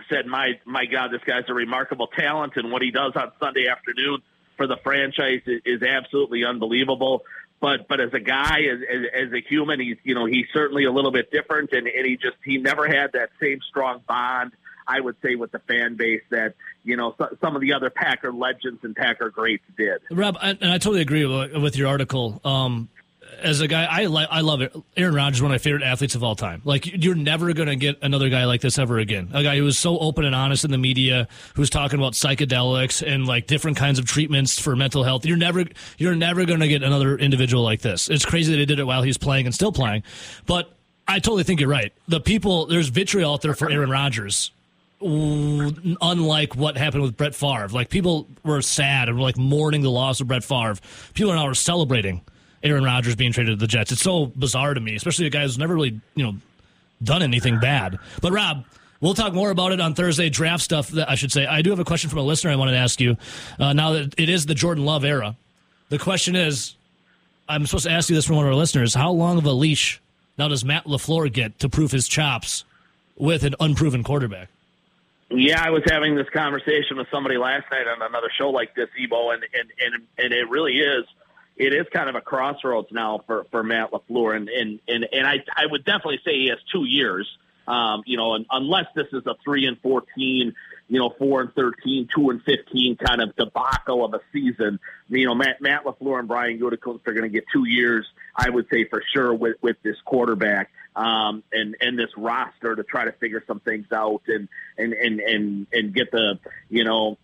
said, "My my God, this guy's a remarkable talent, and what he does on Sunday afternoon for the franchise is, is absolutely unbelievable." But but as a guy, as, as as a human, he's you know he's certainly a little bit different, and, and he just he never had that same strong bond. I would say with the fan base that you know some of the other Packer legends and Packer greats did. Rob, I, and I totally agree with, your article. Um, as a guy, I like, I love it. Aaron Rodgers, is one of my favorite athletes of all time. Like, you're never going to get another guy like this ever again. A guy who was so open and honest in the media, who's talking about psychedelics and like different kinds of treatments for mental health. You're never, you're never going to get another individual like this. It's crazy that he did it while he's playing and still playing, but I totally think you're right. The people, there's vitriol out there for Aaron Rodgers unlike what happened with Brett Favre. Like people were sad and were like mourning the loss of Brett Favre. People are now celebrating Aaron Rodgers being traded to the Jets. It's so bizarre to me, especially a guy who's never really, you know, done anything bad. But Rob, we'll talk more about it on Thursday. Draft stuff. That I should say. I do have a question from a listener I wanted to ask you. Uh, now that it is the Jordan Love era, the question is, I'm supposed to ask you this from one of our listeners. How long of a leash now does Matt LaFleur get to prove his chops with an unproven quarterback? Yeah, I was having this conversation with somebody last night on another show like this, Ebo, and and and, and it really is. It is kind of a crossroads now for, for Matt LaFleur, and and and, and I I would definitely say he has two years. Um, you know, unless this is a three and fourteen, you know, four and 13, 2 and fifteen kind of debacle of a season, you know, Matt Matt LaFleur and Brian Gutekunst are going to get two years, I would say for sure, with with this quarterback um, and and this roster to try to figure some things out and and and and and get the you know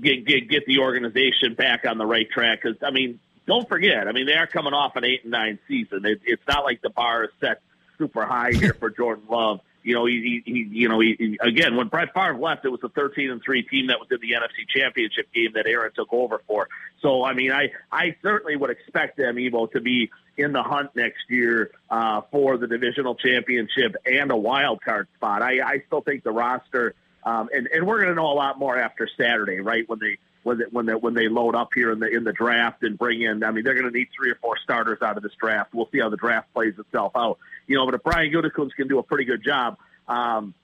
get get get the organization back on the right track. Because I mean, don't forget, I mean they are coming off an eight and nine season. It, it's not like the bar is set super high here for Jordan Love. You know, he, he, he you know, he, he, again, when Brett Favre left, it was a 13 and three team that was in the NFC Championship game that Aaron took over for. So, I mean, I, I certainly would expect them, Ebo, to be in the hunt next year uh, for the divisional championship and a wild card spot. I, I still think the roster, um, and, and we're going to know a lot more after Saturday, right? When they when they, when they when they load up here in the in the draft and bring in. I mean, they're going to need three or four starters out of this draft. We'll see how the draft plays itself out. You know, but if Brian Gutekunst can do a pretty good job. Um,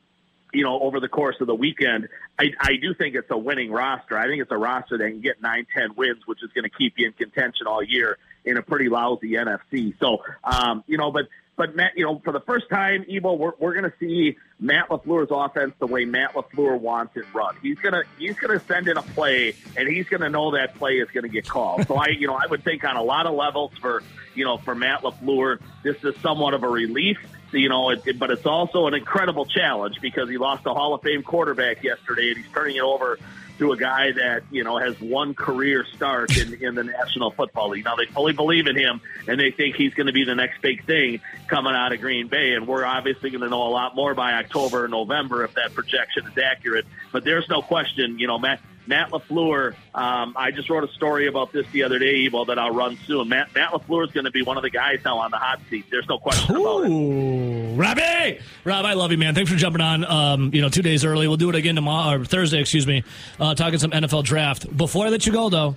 you know, over the course of the weekend, I, I do think it's a winning roster. I think it's a roster that can get nine, ten wins, which is going to keep you in contention all year in a pretty lousy NFC. So, um, you know, but but Matt, you know, for the first time, Ebo, we're, we're going to see Matt LaFleur's offense the way Matt LaFleur wants it run. He's gonna he's gonna send in a play, and he's to know that play is to get called. So I, you know, I would think on a lot of levels for you know for Matt LaFleur, this is somewhat of a relief. You know, it, but it's also an incredible challenge because he lost a Hall of Fame quarterback yesterday, and he's turning it over to a guy that you know has one career start in, in the National Football League. Now they fully believe in him, and they think he's going to be the next big thing coming out of Green Bay. And we're obviously going to know a lot more by October or November if that projection is accurate. But there's no question, you know, Matt. Matt LaFleur. Um, I just wrote a story about this the other day, Ebo, that I'll run soon. Matt, Matt LaFleur is going to be one of the guys now on the hot seat. There's no question about it. Ooh, Robbie, Rob, I love you, man. Thanks for jumping on. Um, you know, two days early. We'll do it again tomorrow or Thursday, excuse me. Uh, talking some NFL draft. Before I let you go, though,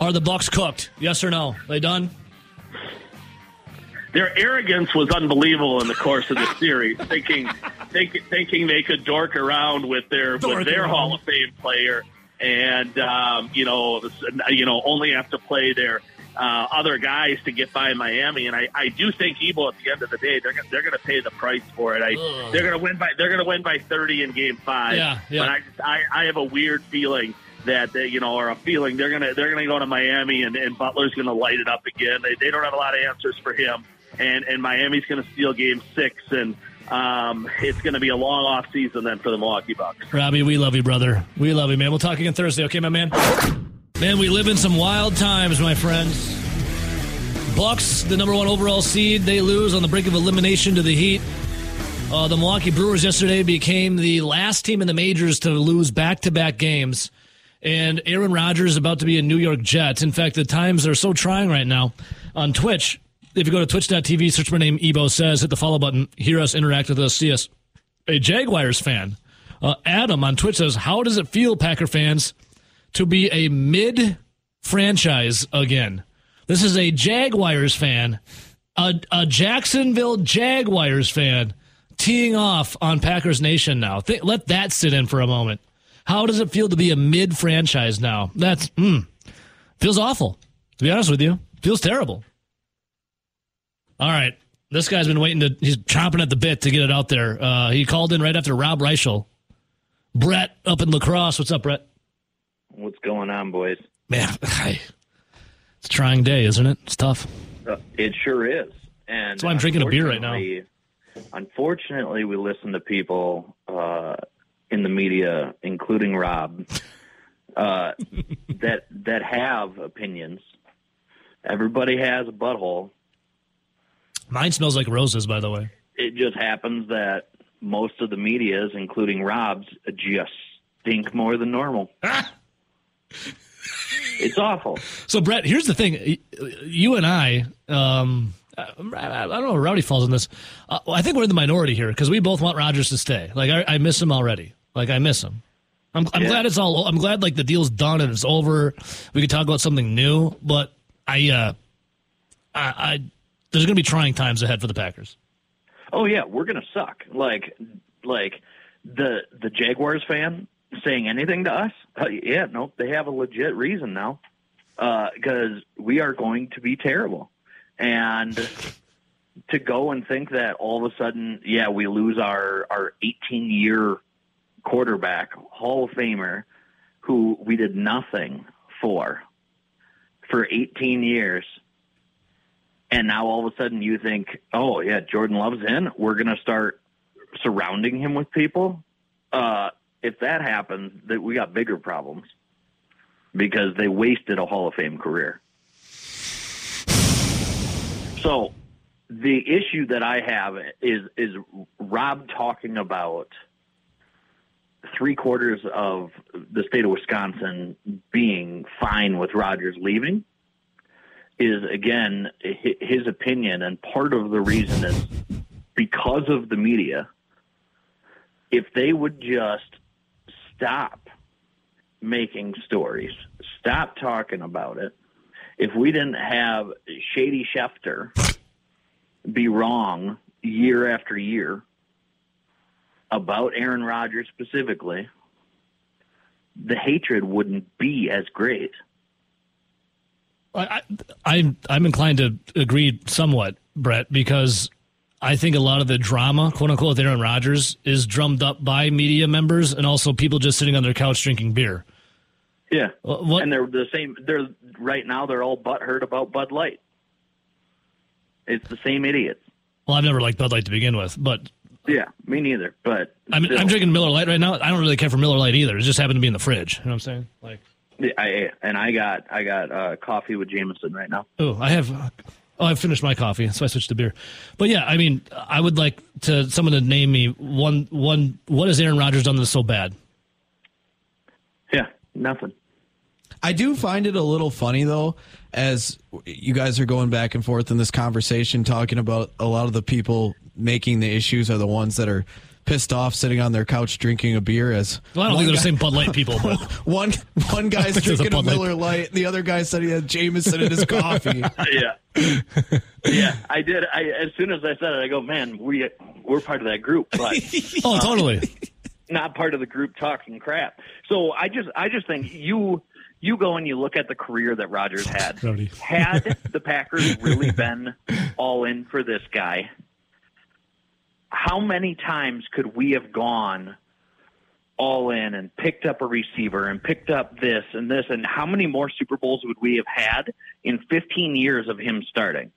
are the Bucks cooked? Yes or no? They done? their arrogance was unbelievable in the course of the series, thinking, think, thinking they could dork around with their Dork with their around. Hall of Fame player, and um, you know, you know, only have to play their uh, other guys to get by Miami. And I, I do think Ebo at the end of the day, they're gonna, they're going to pay the price for it. I, they're going to win by they're going to win by thirty in Game Five. Yeah, yeah. But I, just, I I have a weird feeling that they, you know, or a feeling they're gonna they're gonna go to Miami and, and Butler's gonna light it up again. They, they don't have a lot of answers for him, and and Miami's gonna steal Game Six, and um, it's gonna be a long off season then for the Milwaukee Bucks. Robbie, we love you, brother. We love you, man. We'll talk again Thursday, okay, my man? Man, we live in some wild times, my friends. Bucks, the number one overall seed, they lose on the brink of elimination to the Heat. Uh, the Milwaukee Brewers yesterday became the last team in the majors to lose back-to-back games. And Aaron Rodgers is about to be a New York Jets. In fact, the times are so trying right now on Twitch. If you go to twitch.tv, search my name, Ebo says, hit the follow button, hear us, interact with us, see us. A Jaguars fan, uh, Adam on Twitch says, How does it feel, Packer fans, to be a mid franchise again? This is a Jaguars fan, a, a Jacksonville Jaguars fan, teeing off on Packers Nation now. Th- let that sit in for a moment. How does it feel to be a mid franchise now? That's mm, feels awful. To be honest with you, feels terrible. All right, this guy's been waiting to. He's chomping at the bit to get it out there. Uh, he called in right after Rob Reischel. Brett up in La Crosse. What's up, Brett? What's going on, boys? Man, it's a trying day, isn't it? It's tough. Uh, it sure is. And That's why I'm drinking a beer right now. unfortunately- Unfortunately, we listen to people uh, in the media, including Rob, uh, that that have opinions. Everybody has a butthole. Mine smells like roses, by the way. It just happens that most of the media's, including Rob's, just stink more than normal. it's awful. So, Brett, here's the thing. You and I, um, I I don't know where Rowdy falls in this. Uh, I think we're in the minority here because we both want Rodgers to stay. Like, I, I miss him already. Like, I miss him. I'm, I'm Yeah. glad it's all. I'm glad like the deal's done and it's over. We can talk about something new. But I, uh, I, I there's going to be trying times ahead for the Packers. Oh yeah, we're gonna suck. Like, like the the Jaguars fan saying anything to us? Uh, yeah, no, they have a legit reason now because we are going to be terrible. And to go and think that all of a sudden, yeah, we lose our our 18 year quarterback, Hall of Famer, who we did nothing for for 18 years and now all of a sudden you think, oh yeah, Jordan Love's in. We're going to start surrounding him with people. Uh, if that happens, that we got bigger problems because they wasted a Hall of Fame career. So the issue that I have is is Rob talking about three quarters of the state of Wisconsin being fine with Rodgers leaving is again his opinion, and part of the reason is because of the media. If they would just stop making stories, stop talking about it, if we didn't have Shady Schefter be wrong year after year about Aaron Rodgers specifically, the hatred wouldn't be as great. I, I, I'm I'm inclined to agree somewhat, Brett, because I think a lot of the drama, quote unquote, with Aaron Rodgers is drummed up by media members and also people just sitting on their couch drinking beer. Yeah, uh, What- and they're the same. They're right now. They're all butthurt about Bud Light. It's the same idiots. Well, I've never liked Bud Light to begin with, but Yeah, me neither. But I mean, still. I'm drinking Miller Lite right now. I don't really care for Miller Lite either. It just happened to be in the fridge. You know what I'm saying? Like, I, and I got I got uh, coffee with Jameson right now. oh, I have. Oh, I've finished my coffee, so I switched to beer. But yeah, I mean, I would like to someone to name me one one. What has Aaron Rodgers done that's so bad? Yeah, nothing. I do find it a little funny though, as you guys are going back and forth in this conversation, talking about a lot of the people making the issues are the ones that are pissed off sitting on their couch drinking a beer. As Well, I don't one think they're the same Bud Light people, but One one guy's think there's a drinking a, Bud Light. Miller Lite, the other guy said he had Jameson in his coffee. yeah, yeah. I did. I as soon as I said it, I go, man, we we're part of that group, but oh, um, totally. not part of the group talking crap. So I just I just think you you go and you look at the career that Rodgers had. Had the Packers really been all in for this guy, how many times could we have gone all in and picked up a receiver and picked up this and this and how many more Super Bowls would we have had in 15 years of him starting?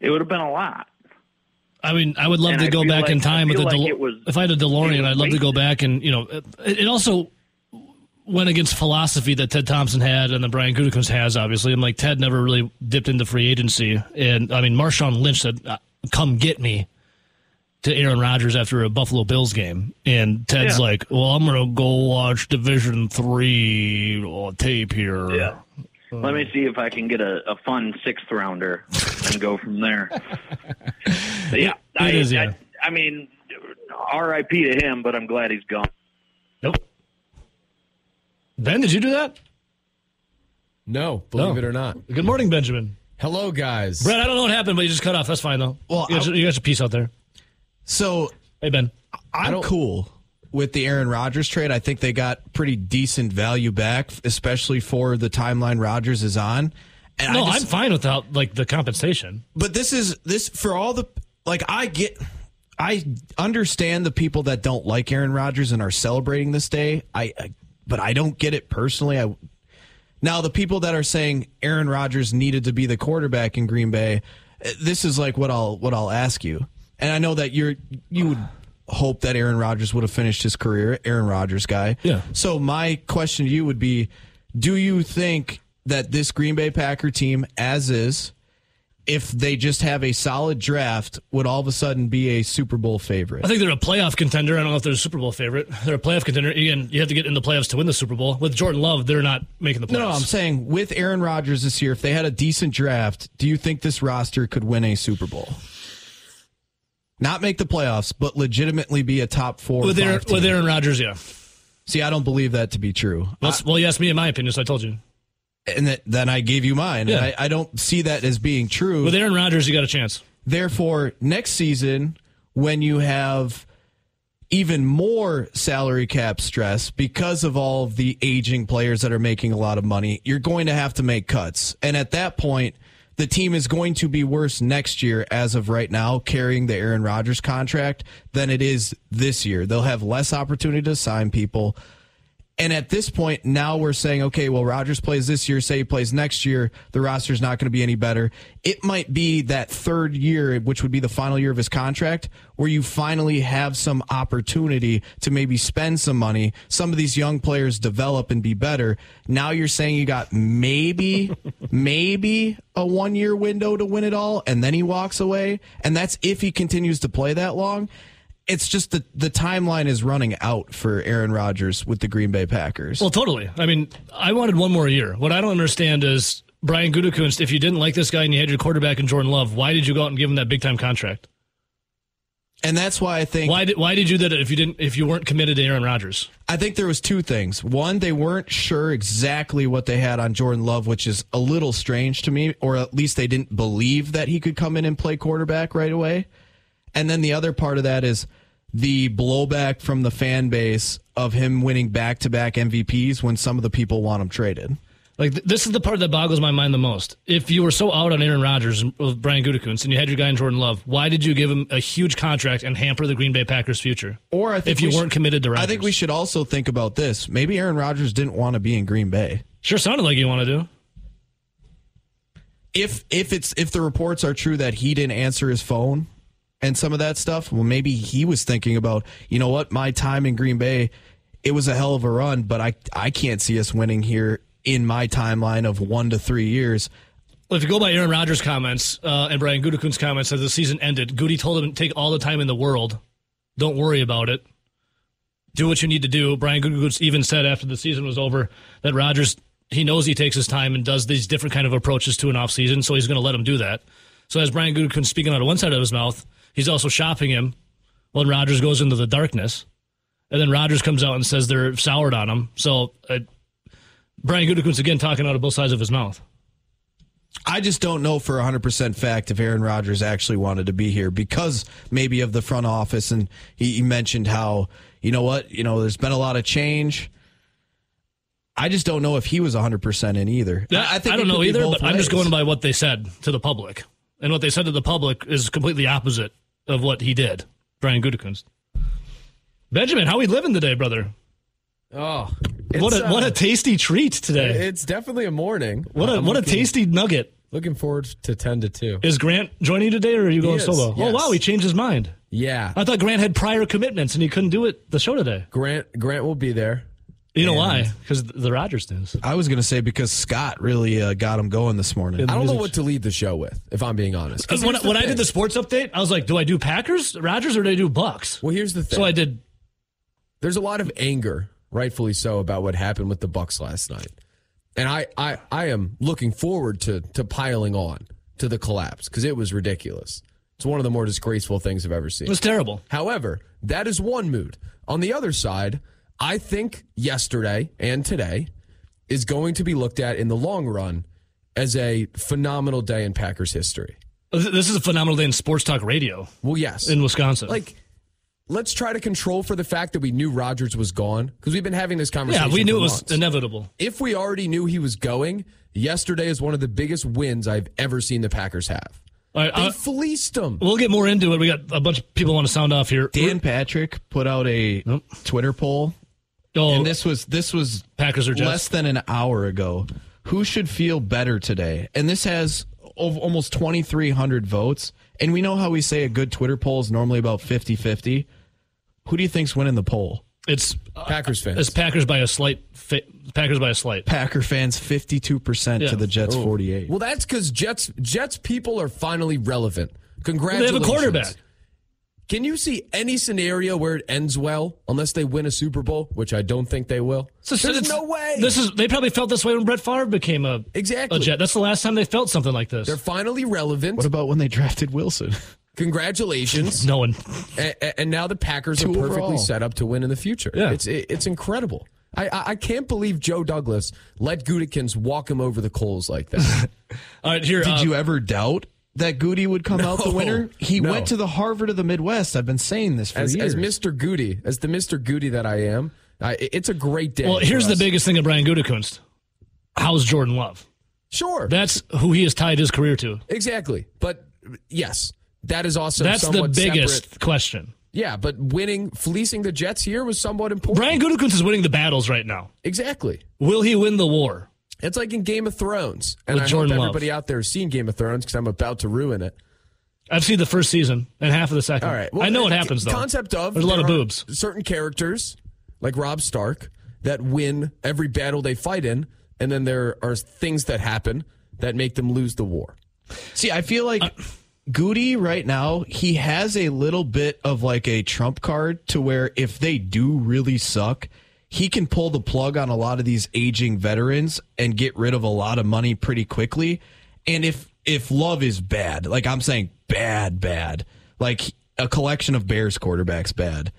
It would have been a lot. I mean, I would love And to I go back like- in time with a like was- if I had a DeLorean, I'd love to go back and you know, it, it also went against philosophy that Ted Thompson had and that Brian Gutekunst has. Obviously, I'm like Ted never really dipped into free agency, and I mean Marshawn Lynch said, "Come get me." To Aaron Rodgers after a Buffalo Bills game, and Ted's Yeah. like, "Well, I'm gonna go watch Division Three uh, tape here." Yeah. Let me see if I can get a, a fun sixth rounder and go from there. yeah, It I, is, yeah. I, I mean, R.I.P. to him, but I'm glad he's gone. Nope. Ben, did you do that? No, believe No. it or not. Good morning, Benjamin. Hello, guys. Brett, I don't know what happened, but you just cut off. That's fine though. Well, you got, I- your, you got your piece out there. So Hey Ben. I'm don't- cool with the Aaron Rodgers trade. I think they got pretty decent value back, especially for the timeline Rodgers is on. And No, I just, I'm fine without like the compensation. but this is this for all the like I get I understand the people that don't like Aaron Rodgers and are celebrating this day. I, I but I don't get it personally. I now the people that are saying Aaron Rodgers needed to be the quarterback in Green Bay, eh, this is like what I'll what I'll ask you. And I know that you're you would hope that Aaron Rodgers would have finished his career, Aaron Rodgers guy. Yeah. So my question to you would be do you think that this Green Bay Packer team as is if they just have a solid draft would all of a sudden be a Super Bowl favorite? I think they're a playoff contender. I don't know if they're a Super Bowl favorite. They're a playoff contender. Again, you have to get in the playoffs to win the Super Bowl. With Jordan Love, they're not making the playoffs. No, no, I'm saying with Aaron Rodgers this year, if they had a decent draft, do you think this roster could win a Super Bowl? Not make the playoffs, but legitimately be a top four. with Aaron, with Aaron Rodgers, yeah. See, I don't believe that to be true. That's, well, you asked me in my opinion, so I told you. And that, then I gave you mine. Yeah. And I, I don't see that as being true. With Aaron Rodgers, you got a chance. Therefore, next season, when you have even more salary cap stress because of all of the aging players that are making a lot of money, you're going to have to make cuts. And at that point, the team is going to be worse next year as of right now carrying the Aaron Rodgers contract than it is this year. They'll have less opportunity to sign people. And at this point, now we're saying, okay, well, Rodgers plays this year, say he plays next year, the roster's not going to be any better. It might be that third year, which would be the final year of his contract, where you finally have some opportunity to maybe spend some money. Some of these young players develop and be better. Now you're saying you got maybe, maybe a one year window to win it all, and then he walks away. And that's if he continues to play that long it's just the the timeline is running out for Aaron Rodgers with the Green Bay Packers. Well, totally. I mean, I wanted one more year. What I don't understand is Brian Gutekunst. If you didn't like this guy and you had your quarterback in Jordan Love, why did you go out and give him that big time contract? and that's why I think Why did Why did you do that if you didn't if you weren't committed to Aaron Rodgers? I think there was two things. One, they weren't sure exactly what they had on Jordan Love, which is a little strange to me, or at least they didn't believe that he could come in and play quarterback right away. And then the other part of that is the blowback from the fan base of him winning back to back MVPs when some of the people want him traded. Like th- this is the part that boggles my mind the most. If you were so out on Aaron Rodgers with Brian Gutekunst and you had your guy in Jordan Love, why did you give him a huge contract and hamper the Green Bay Packers' future? Or I think if you we weren't committed to Rodgers, I think we should also think about this. Maybe Aaron Rodgers didn't want to be in Green Bay. sure sounded like he want to do. If if it's if the reports are true that he didn't answer his phone and some of that stuff, well, maybe he was thinking about, you know what, my time in Green Bay, it was a hell of a run, but I I can't see us winning here in my timeline of one to three years. Well, if you go by Aaron Rodgers' comments uh, and Brian Gutekunst's comments as the season ended, Goody told him to take all the time in the world. Don't worry about it. Do what you need to do. Brian Gutekunst even said after the season was over that Rodgers he knows he takes his time and does these different kind of approaches to an offseason, so he's going to let him do that. So as Brian Gutekunst speaking out of one side of his mouth, he's also shopping him when Rodgers goes into the darkness, and then Rodgers comes out and says they're soured on him. So uh, Brian Gutekunst again talking out of both sides of his mouth. I just don't know for 100% fact if Aaron Rodgers actually wanted to be here because maybe of the front office. And he, he mentioned how, you know what, you know, there's been a lot of change. I just don't know if he was 100% in either. Yeah, I, think I don't know either, but I'm just going by what they said to the public. And what they said to the public is completely opposite of what he did, Brian Gutekunst. Benjamin, how we living today, brother? Oh, what a what uh, a tasty treat today. It's definitely a morning. What a I'm what a tasty nugget. Looking forward to ten to two. Is Grant joining you today, or are you going solo? Oh wow, he changed his mind. Yeah, I thought Grant had prior commitments and he couldn't do it the show today. Grant Grant will be there. You know And- why? Because the Rodgers news. I was going to say because Scott really uh, got him going this morning. I don't know what to lead the show with, if I'm being honest. 'Cause When, when I did the sports update, I was like, do I do Packers, Rodgers, or do I do Bucks? well, here's the thing. So I did. There's a lot of anger, rightfully so, about what happened with the Bucks last night, and I I, I am looking forward to to piling on to the collapse because it was ridiculous. It's one of the more disgraceful things I've ever seen. It was terrible. However, that is one mood. On the other side, I think yesterday and today is going to be looked at in the long run as a phenomenal day in Packers history. This is a phenomenal day in sports talk radio Well, yes. in Wisconsin. like, let's try to control for the fact that we knew Rodgers was gone because we've been having this conversation. yeah, we knew for it was months. inevitable. if we already knew he was going, yesterday is one of the biggest wins I've ever seen the Packers have. All right, They uh, fleeced them. we'll get more into it. We got a bunch of people want to sound off here. Dan Patrick put out a Nope. Twitter poll, oh, and this was this was Packers or Jets? less than an hour ago. Who should feel better today? And this has ov- almost 2,300 votes. And we know how we say a good Twitter poll is normally about 50 50. Who do you think's winning the poll? it's uh, Packers fans. it's Packers by a slight. Fa- Packers by a slight. Packer fans 52% to the Jets 48. Well, that's because Jets Jets people are finally relevant. Congratulations. They Congratulations. have a quarterback. Can you see any scenario where it ends well unless they win a Super Bowl, which I don't think they will? So- so There's no way. This is they probably felt this way when Brett Favre became a Exactly. a Jet. That's the last time they felt something like this. They're finally relevant. What about when they drafted Wilson? Congratulations. no one. and, and now the Packers are perfectly overall. set up to win in the future. Yeah. It's it, it's incredible. I, I I can't believe Joe Douglas let Gutekunst walk him over the coals like that. All right, here. Did uh, you ever doubt that Goody would come out the No. winner? He No. went to the Harvard of the Midwest. I've been saying this for as, years. as Mr. Goody, as the Mr. Goody that I am, I, it's a great day. Well, here's for the biggest thing of Brian Gutekunst. How's Jordan Love? Sure, That's who he has tied his career to. exactly. But yes, that is also That's the biggest separate. question. Yeah, but winning, fleecing the Jets here was somewhat important. Brian Gutekunst is winning the battles right now. exactly. Will he win the war? It's like in Game of Thrones, and With I Jordan hope Love. everybody out there has seen Game of Thrones because I'm about to ruin it. I've seen the first season and half of the second. All right. I know what happens though. Concept of there's a lot there of boobs. Certain characters, like Robb Stark, that win every battle they fight in, and then there are things that happen that make them lose the war. See, I feel like Goody right now, he has a little bit of like a trump card to where if they do really suck, he can pull the plug on a lot of these aging veterans and get rid of a lot of money pretty quickly. And if if love is bad, like I'm saying bad, bad, like a collection of Bears quarterbacks bad,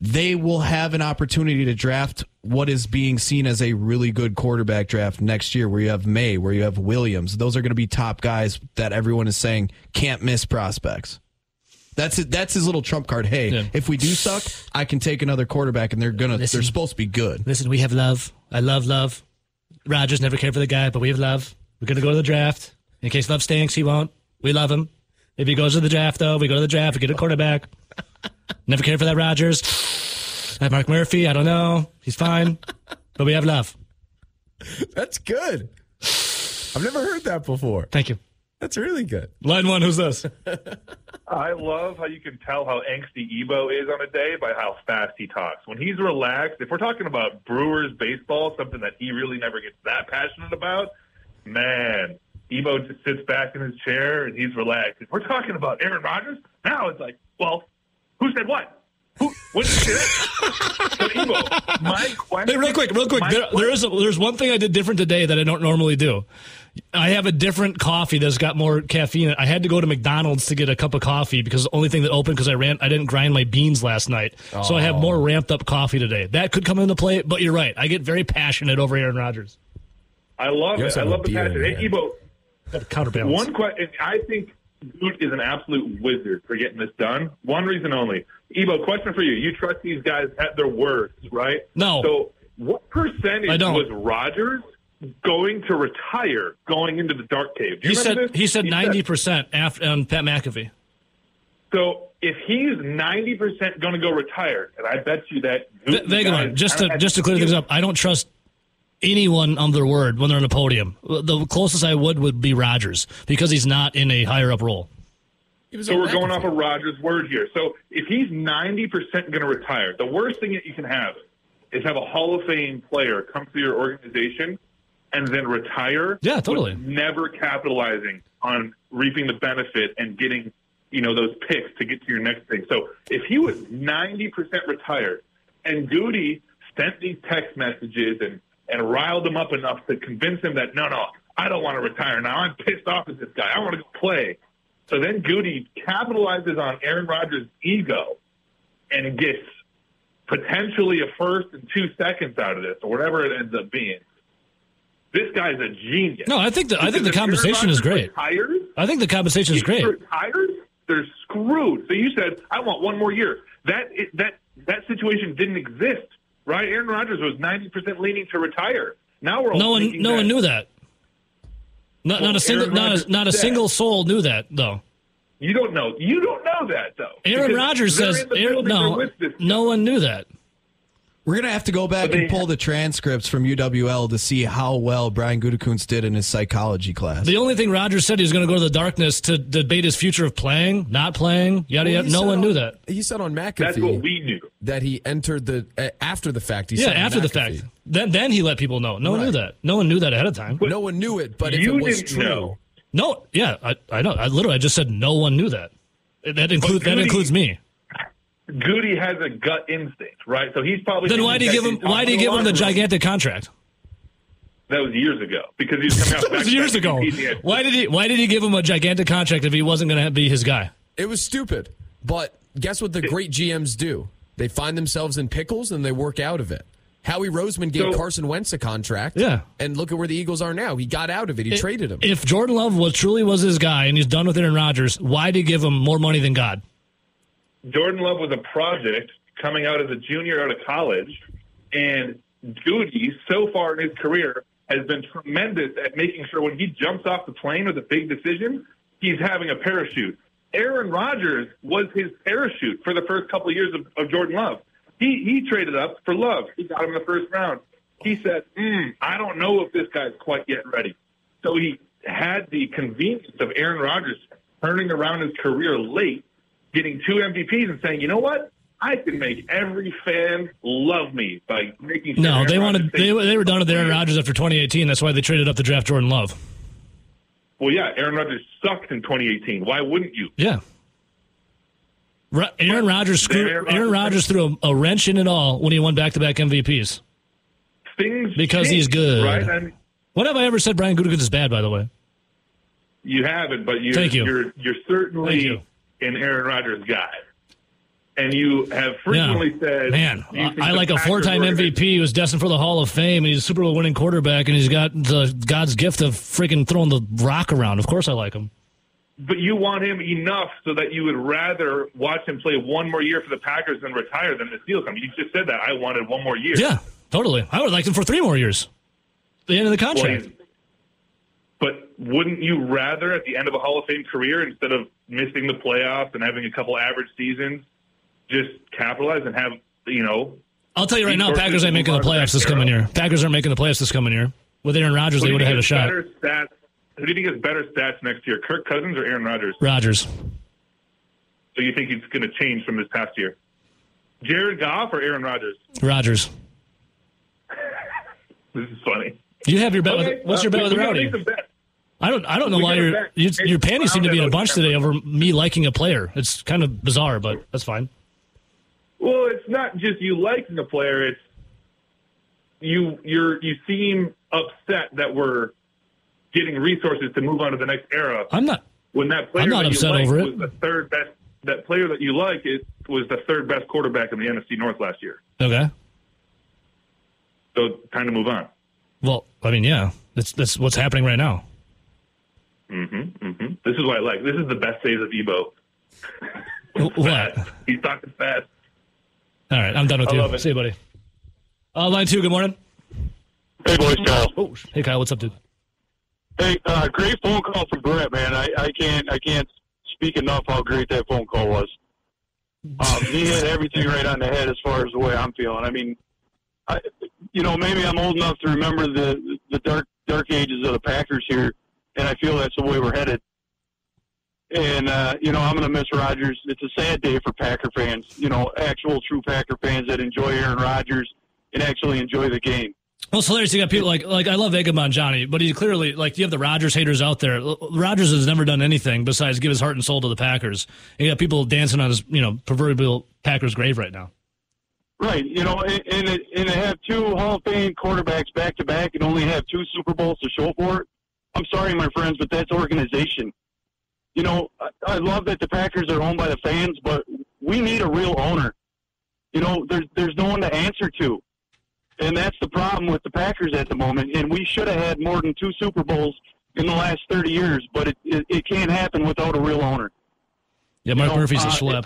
they will have an opportunity to draft what is being seen as a really good quarterback draft next year, where you have Maye, where you have Williams. Those are going to be top guys that everyone is saying can't miss prospects. That's it. That's his little trump card. Hey, Yeah. if we do suck, I can take another quarterback, and they're gonna. Listen. they're supposed to be good. Listen, we have love. I love love. Rodgers never cared for the guy, but we have love. We're going to go to the draft. In case love stinks, he won't. We love him. If he goes to the draft, though, we go to the draft. We get a quarterback. never cared for that Rodgers. I have Mark Murphy. I don't know. He's fine, but we have love. That's good. I've never heard that before. Thank you. That's really good. Line one, who's this? I love how you can tell how angsty Ebo is on a day by how fast he talks. When he's relaxed, if we're talking about Brewers baseball, something that he really never gets that passionate about, man, Ebo just sits back in his chair and he's relaxed. If we're talking about Aaron Rodgers, now it's like, well, who said what? Who? What did you say? so Ebo, my question. Hey, real quick, real quick. my There, there is a, there's one thing I did different today that I don't normally do. I have a different coffee that's got more caffeine. I had to go to McDonald's to get a cup of coffee because the only thing that opened because I ran I didn't grind my beans last night, so I have more oh. ramped up coffee today. That could come into play, but you're right. I get very passionate over Aaron Rodgers. I love You it. also I love the beer passion. Hey. Ebo, Counterbalance. One question. I think Dude is an absolute wizard for getting this done. One reason only. Ebo, question for you. You trust these guys at their words, right? No. So, what percentage I don't. was Rodgers going to retire going into the dark cave? Do you he remember said this? he said ninety percent after on um, Pat McAfee. So, if he's ninety percent going to go retire, and I bet you that V- Vagabond, just to just to clear things up, I don't trust anyone on their word when they're on a podium. The closest I would would be Rodgers because he's not in a higher up role. So we're going off of Rodgers' word here. So if he's ninety percent going to retire, the worst thing that you can have is have a Hall of Fame player come to your organization and then retire. Yeah, totally. Never capitalizing on reaping the benefit and getting you know those picks to get to your next thing. So if he was ninety percent retired and Goody sent these text messages and and riled him up enough to convince him that no, no, I don't want to retire now. I'm pissed off at this guy. I want to go play. So then Goody capitalizes on Aaron Rodgers' ego and gets potentially a first and two seconds out of this, or whatever it ends up being. This guy's a genius. No, I think the I think the Because if Aaron compensation is great. Retires, I think the conversation is great. retires, they're screwed. So you said, I want one more year. That that that situation didn't exist, right? Aaron Rodgers was ninety percent leaning to retire. Now we're all No one no that- one knew that. Not, not a single not a, not a single soul knew that though. You don't know. You don't know that though. Aaron Rodgers says Aaron, no with this guy. no one knew that. We're gonna have to go back they and pull the transcripts from UWL to see how well Brian Gutekunst did in his psychology class. The only thing Rodgers said he was going to go to the darkness to debate his future of playing, not playing, yada Well, yada. No one on- knew that. He said on McAfee That's what we knew. that he entered the uh, after the fact. He Yeah, said on after the fact. Then then he let people know. No one knew that. No one knew that ahead of time. No one knew it, but if You it was didn't true, know. No, yeah, I, I know. I literally I just said no one knew that. That includes that includes me. Goody has a gut instinct, right? So he's probably Then why do you give him why do you give him the gigantic contract? That was years ago because he was coming out That was back- years back ago. Why did he why did he give him a gigantic contract if he wasn't going to be his guy? it was stupid. But guess what the great GMs do? They find themselves in pickles and they work out of it. Howie Roseman gave So- Carson Wentz a contract. Yeah. And look at where the Eagles are now. He got out of it. He traded him. If Jordan Love was truly was his guy and he's done with Aaron Rodgers, why did he give him more money than God? Jordan Love was a project coming out as a junior out of college, and Goody, so far in his career, has been tremendous at making sure when he jumps off the plane with a big decision, he's having a parachute. Aaron Rodgers was his parachute for the first couple of years of, of Jordan Love. He he traded up for Love. He got him in the first round. He said, mm, "I don't know if this guy's quite yet ready." So he had the convenience of Aaron Rodgers turning around his career late, getting two MVPs, and saying, "You know what? I can make every fan love me by making." Sure No, Aaron they wanted they, they were done with Aaron Rodgers after 2018. That's why they traded up to draft Jordan Love. Well, yeah, Aaron Rodgers sucked in 2018. Why wouldn't you? Yeah. Ro- Aaron Rodgers screwed, Aaron Aaron Rodgers- threw a, a wrench in it all when he won back to back MVPs. Things Because he's good. right? And When have I ever said Brian Gutekunst is bad? By the way, you haven't, but you're Thank you. you're you're certainly you. An Aaron Rodgers guy, and you have frequently said, man, I like a four-time MVP who's destined for the Hall of Fame, and he's a Super Bowl winning quarterback, and he's got the God's gift of freaking throwing the rock around. Of course, I like him. But you want him enough so that you would rather watch him play one more year for the Packers than retire than the Steelers. I mean, you just said that. I wanted one more year. Yeah, totally. I would like him for three more years. the end of the Well, contract. he's- but wouldn't you rather, at the end of a Hall of Fame career, instead of missing the playoffs and having a couple average seasons, just capitalize and have you know? I'll tell you right now, Packers ain't making the move on to playoffs this coming year. Packers aren't making the playoffs this coming year. With Aaron Rodgers, they would have had a shot. Better stats. Who do you think has better stats next year, Kirk Cousins or Aaron Rodgers? Rodgers. So you think he's going to change from this past year? Jared Goff or Aaron Rodgers? Rodgers. This is funny. You have your bet. Okay, with, what's uh, your bet we- with Rowdy? Make some bets. I don't. I don't know We why your your, panties seem to be in a bunch today over me liking a player. It's kind of bizarre, but that's fine. Well, it's not just you liking a player; it's you you're you seem upset that we're getting resources to move on to the next era. I'm not. When that player I'm not upset you over it. was the third best, that player that you like it was the third best quarterback in the NFC North last year. Okay. So time to move on. Well, I mean, yeah, that's that's what's happening right now. This is what I like. This is the best days of Ebo. Wh- What? He's talking fast. All right, I'm done with I you. love it. See you, buddy. Uh, line two. Good morning. Hey, boys, Kyle. Oh, hey Kyle, what's up, dude? Hey, uh, great phone call from Brett, man. I, I can't I can't speak enough how great that phone call was. Um, he hit everything right on the head as far as the way I'm feeling. I mean, I, you know, maybe I'm old enough to remember the the dark dark ages of the Packers here, and I feel that's the way we're headed. And uh, you know, I'm going to miss Rodgers. It's a sad day for Packer fans. You know, actual true Packer fans that enjoy Aaron Rodgers and actually enjoy the game. Well, it's hilarious. You got people like like I love Vagabond Johnny, but he clearly like you have the Rodgers haters out there. Rodgers has never done anything besides give his heart and soul to the Packers. And you got people dancing on his you know proverbial Packers grave right now. Right, you know, and and, it, and to have two Hall of Fame quarterbacks back to back and only have two Super Bowls to show for it. I'm sorry, my friends, but that's organization. You know, I, I love that the Packers are owned by the fans, but we need a real owner. You know, there's there's no one to answer to, and that's the problem with the Packers at the moment. And we should have had more than two Super Bowls in the last 30 years, but it it, it can't happen without a real owner. Yeah, Mark You know, Murphy's a uh, schlep.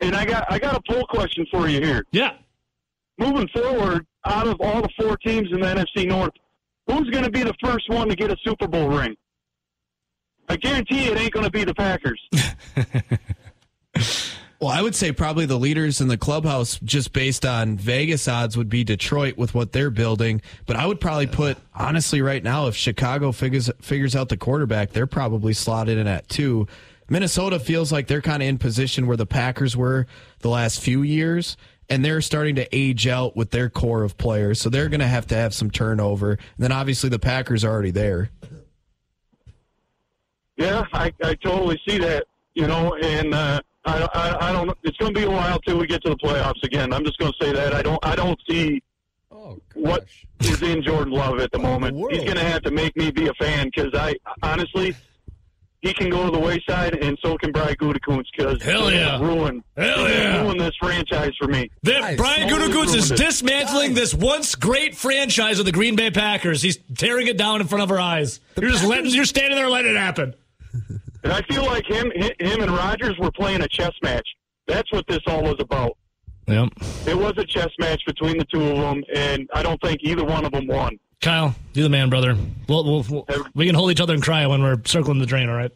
And I got I got a poll question for you here. Yeah, moving forward, out of all the four teams in the NFC North, who's going to be the first one to get a Super Bowl ring? I guarantee it ain't going to be the Packers. Well, I would say probably the leaders in the clubhouse, just based on Vegas odds, would be Detroit with what they're building. But I would probably put honestly right now, if Chicago figures figures out the quarterback, they're probably slotted in at two. Minnesota feels like they're kind of in position where the Packers were the last few years, and they're starting to age out with their core of players. So they're going to have to have some turnover. And then obviously the Packers are already there. Yeah, I, I totally see that. You know, and uh, I, I, I don't. It's going to be a while till we get to the playoffs again. I'm just going to say that I don't. I don't see Oh, what is in Jordan Love at the moment. world. He's going to have to make me be a fan because I honestly. He can go to the wayside, and so can Brian Gutekunst because Hell yeah. ruin, Hell yeah. ruin this franchise for me. That Guys, Brian Gutekunst is ruined it. dismantling this once great franchise of the Green Bay Packers. He's tearing it down in front of our eyes. you're just letting, you're standing there letting it happen. And I feel like him, him and Rodgers were playing a chess match. That's what this all was about. Yep. It was a chess match between the two of them, and I don't think either one of them won. Kyle, do the man, brother. We'll, we'll, we'll- we can hold each other and cry when we're circling the drain. All right.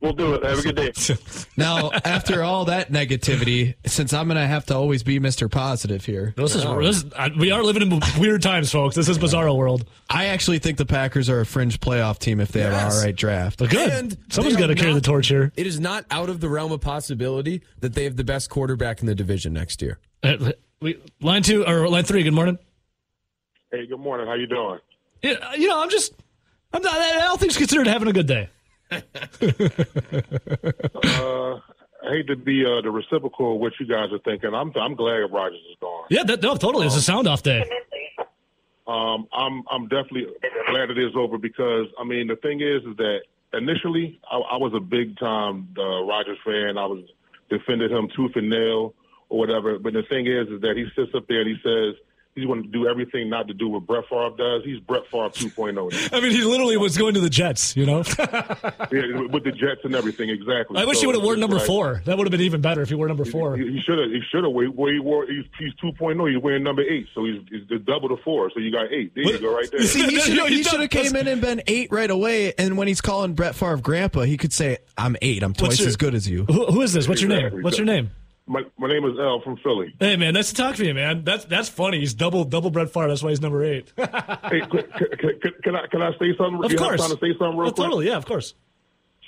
We'll do it. Have a good day. Now, after all that negativity, since I'm going to have to always be Mr. Positive here, This is, this is uh, we are living in weird times, folks. This is bizarro world. I actually think the Packers are a fringe playoff team if they have an all right draft. But good. And Someone's they got to are carry the not- torch here. It is not out of the realm of possibility that they have the best quarterback in the division next year. Uh, we, line two or line three. Good morning. Hey, good morning. How you doing? Yeah, you know, I'm just, I'm not. All things considered, having a good day. Uh, I hate to be uh, the reciprocal of what you guys are thinking. I'm I'm glad Rodgers is gone. Yeah, that, no, totally. It's a sound off day. Um, I'm I'm definitely glad it is over because I mean the thing is is that initially I, I was a big time uh, Rodgers fan. I was defended him tooth and nail or whatever. But the thing is is that he sits up there and he says He's going to do everything not to do what Brett Favre does. He's Brett Favre 2.0. I mean, he literally was going to the Jets, you know? yeah, with the Jets and everything, exactly. I wish So he would have worn number like- four. That would have been even better if he wore number four. He, he should have. He should have. Where he wore, he's, he's 2.0. He's wearing number eight, so he's, he's the double the four. So you got eight. There you go, right there. You see, he should No, he he's should not- have came in and been eight right away. And when he's calling Brett Favre grandpa, he could say, "I'm eight. I'm twice your- as good as you." Who, who is this? What's your name? What's your name? My, my name is L from Philly. Hey man, nice to talk to you, man. That's that's funny. He's double double Brett Favre. That's why he's number eight. Hey, can, can, can I can I say something? you course. Have time to say something real Oh, quick? totally, yeah, of course.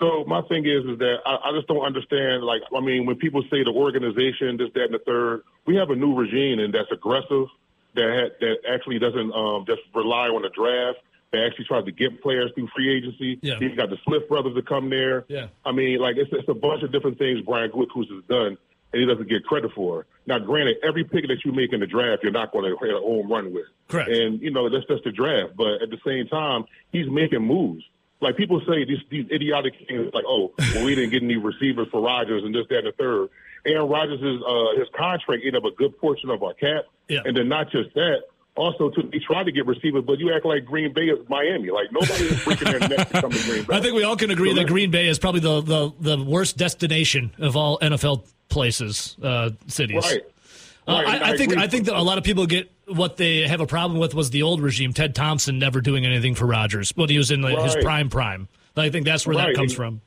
So my thing is, is that I, I just don't understand. Like, I mean, when people say the organization, this, that, and the third, we have a new regime and that's aggressive, that had, that actually doesn't um, just rely on the draft. They actually tries to get players through free agency. Yeah. He's got the Smith brothers to come there. Yeah. I mean, like it's, it's a bunch of different things Brian Gutekunst has done, and he doesn't get credit for. Now, granted, every pick that you make in the draft, you're not going to hit a home run with. Correct. And you know that's just the draft. But at the same time, he's making moves. Like people say these these idiotic things like, oh, well, we didn't get any receivers for Rodgers and this, that, and the third. Aaron Rodgers' is uh, his contract ate up a good portion of our cap, Yeah. and then not just that. Also, to they tried to get receivers, but you act like Green Bay is Miami. Like nobody is freaking their neck to come to Green Bay. I think we all can agree So that Green Bay is probably the, the, the worst destination of all NFL places, uh, cities. Right. Uh, Right, I, I I think. I think that a lot of people get what they have a problem with was the old regime, Ted Thompson never doing anything for Rodgers when he was in like, his prime prime. I think that's where that Right. comes from.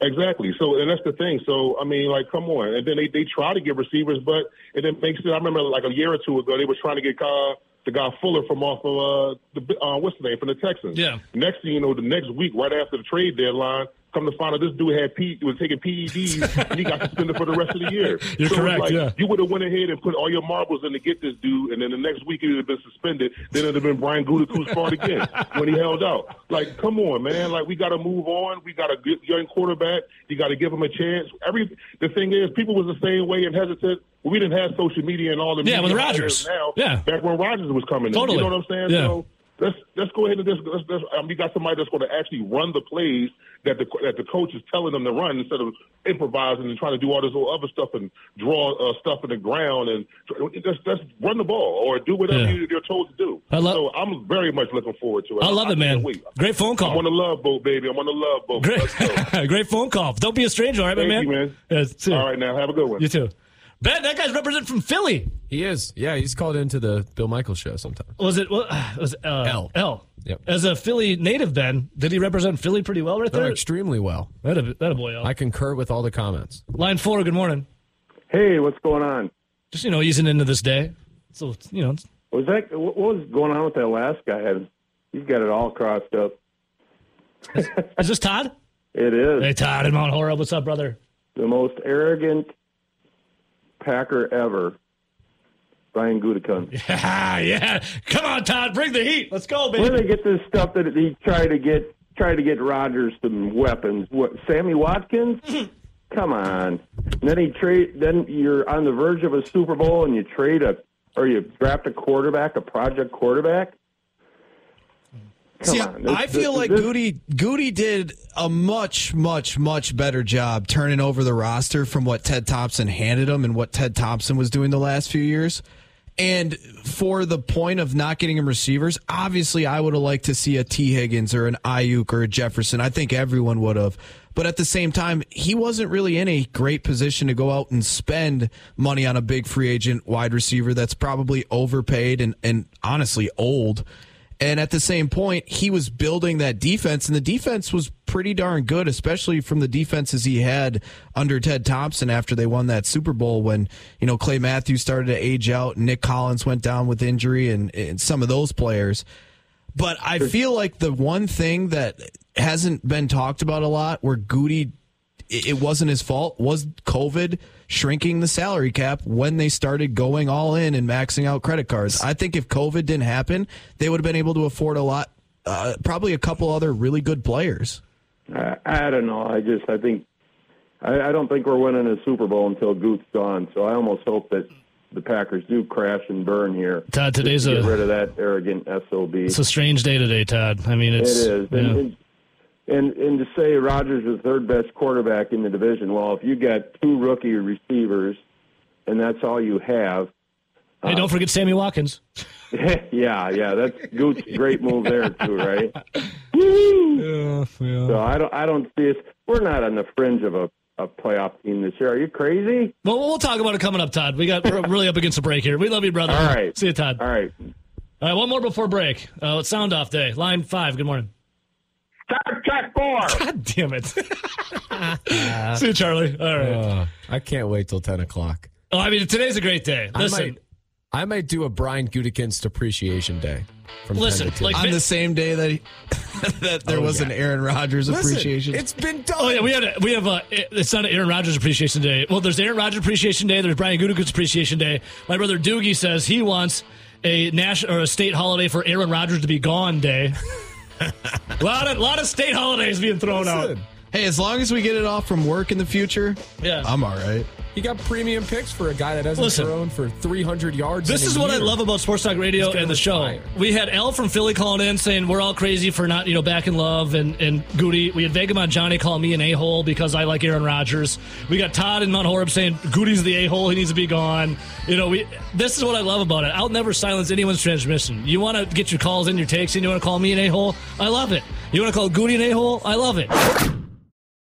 Exactly. So, and that's the thing. So, I mean, like, come on. And then they, they try to get receivers, but it then makes it. I remember like a year or two ago, they were trying to get uh, the guy Fuller from off of uh, the uh, what's the name from the Texans. Yeah. Next thing you know, the next week, right after the trade deadline, come to find out this dude had P was taking PEDs and he got suspended for the rest of the year. You're so correct, Like, yeah. You would have went ahead and put all your marbles in to get this dude, and then the next week he would have been suspended. Then it'd have been Brian Gutekunst's fault again when he held out. Like, come on, man. Like, we got to move on. We got a good young quarterback. You got to give him a chance. Every the thing is, people was the same way and hesitant. We didn't have social media and all the Yeah, media with Rodgers. now. Yeah. back when Rodgers was coming. in. Totally. You know what I'm saying? Yeah. So let's let's go ahead and just let's, let's, um, we got somebody that's going to actually run the plays that the that the coach is telling them to run instead of improvising and trying to do all this other stuff and draw uh, stuff in the ground and just just run the ball or do whatever Yeah. you, you're told to do. I love- so I'm very much looking forward to it. I love it, man. wait. Great phone call. I'm on the love boat, baby. I'm on the love boat. Great, great phone call. Don't be a stranger, all right, Thank man? you, man. All right, now have a good one. You too. Ben, that guy's representing from Philly. He is. Yeah, he's called into the Bill Michaels show sometimes. Was it? What, was it, uh, L. L. Yep. As a Philly native, Ben, did he represent Philly pretty well right They're there? extremely well. That a, that a boy, L. I concur with all the comments. Line four. Good morning. Hey, what's going on? Just you know, easing into this day. So you know, Was that what what was going on with that last guy? He's got it all crossed up. is this Todd? It is Hey, Todd in Mount Horeb. What's up, brother? the most arrogant Packer ever. Brian Gutekunst. Yeah, yeah. Come on, Todd. Bring the heat. Let's go, baby. Where they get this stuff that he tried to get tried to get Rodgers some weapons? What Sammy Watkins? Mm-hmm. Come on. And then he trade. Then you're on the verge of a Super Bowl, and you trade a or you draft a quarterback, a project quarterback. Come See, on. This- I feel this- like this- Goody Goody did a much, much, much better job turning over the roster from what Ted Thompson handed him and what Ted Thompson was doing the last few years. And for the point of not getting him receivers, obviously I would have liked to see a Tee Higgins or an Aiyuk or a Jefferson. I think everyone would have. But at the same time, he wasn't really in a great position to go out and spend money on a big free agent wide receiver that's probably overpaid and, and honestly old. And at the same point, he was building that defense, and the defense was pretty darn good, especially from the defenses he had under Ted Thompson after they won that Super Bowl when, you know, Clay Matthews started to age out, Nick Collins went down with injury, and, and some of those players. But I feel like the one thing that hasn't been talked about a lot where Goody it wasn't his fault was COVID shrinking the salary cap when they started going all in and maxing out credit cards. I think if COVID didn't happen, they would have been able to afford a lot, uh, probably a couple other really good players. I, I don't know. I just I think I, I don't think we're winning a Super Bowl until Goot's gone. So I almost hope that the Packers do crash and burn here. Todd, today's Just to get a- rid of that arrogant sob. It's a strange day today, Todd. I mean, It it's is. yeah. And, and, and to say Rodgers is the third best quarterback in the division, well, if you got two rookie receivers and that's all you have, Hey, don't forget Sammy Watkins. yeah, yeah, that's. Great move there too, right? Woo! So I don't, I don't see us. We're not on the fringe of a, a playoff team this year. Are you crazy? Well, we'll talk about it coming up, Todd. We got we're really up against the break here. We love you, brother. All right. See you, Todd. All right. All right, one more before break. Uh, it's sound off day. Line five. Good morning. Check, check four. God damn it. See you, Charlie. All right. Uh, I can't wait till 10 o'clock. Oh, I mean, today's a great day. I might, I might do a Brian Gutekunst appreciation day. From Listen, like- on the same day that he, that there Oh, was yeah. an Aaron Rodgers Listen, appreciation. It's been done. Oh yeah, we had a, we have a it's not an Aaron Rodgers Appreciation Day. Well, there's Aaron Rodgers Appreciation Day. There's Brian Gutekunst Appreciation Day. My brother Doogie says he wants a national or a state holiday for Aaron Rodgers to be gone day. A lot of lot of state holidays being thrown out. Hey, as long as we get it off from work in the future, Yeah. I'm all right. You got premium picks for a guy that hasn't Listen. thrown for 300 yards. This is what I love about Sports Talk Radio and the show. retire. We had Al from Philly calling in saying we're all crazy for not, you know, back in love and, and Goody. We had Vagabond Johnny call me an a hole because I like Aaron Rodgers. We got Todd and Mount Horeb saying Goody's the a hole. He needs to be gone. You know, we this is what I love about it. I'll never silence anyone's transmission. You want to get your calls in, your takes, and you want to call me an a hole? I love it. You want to call Goody an a hole? I love it.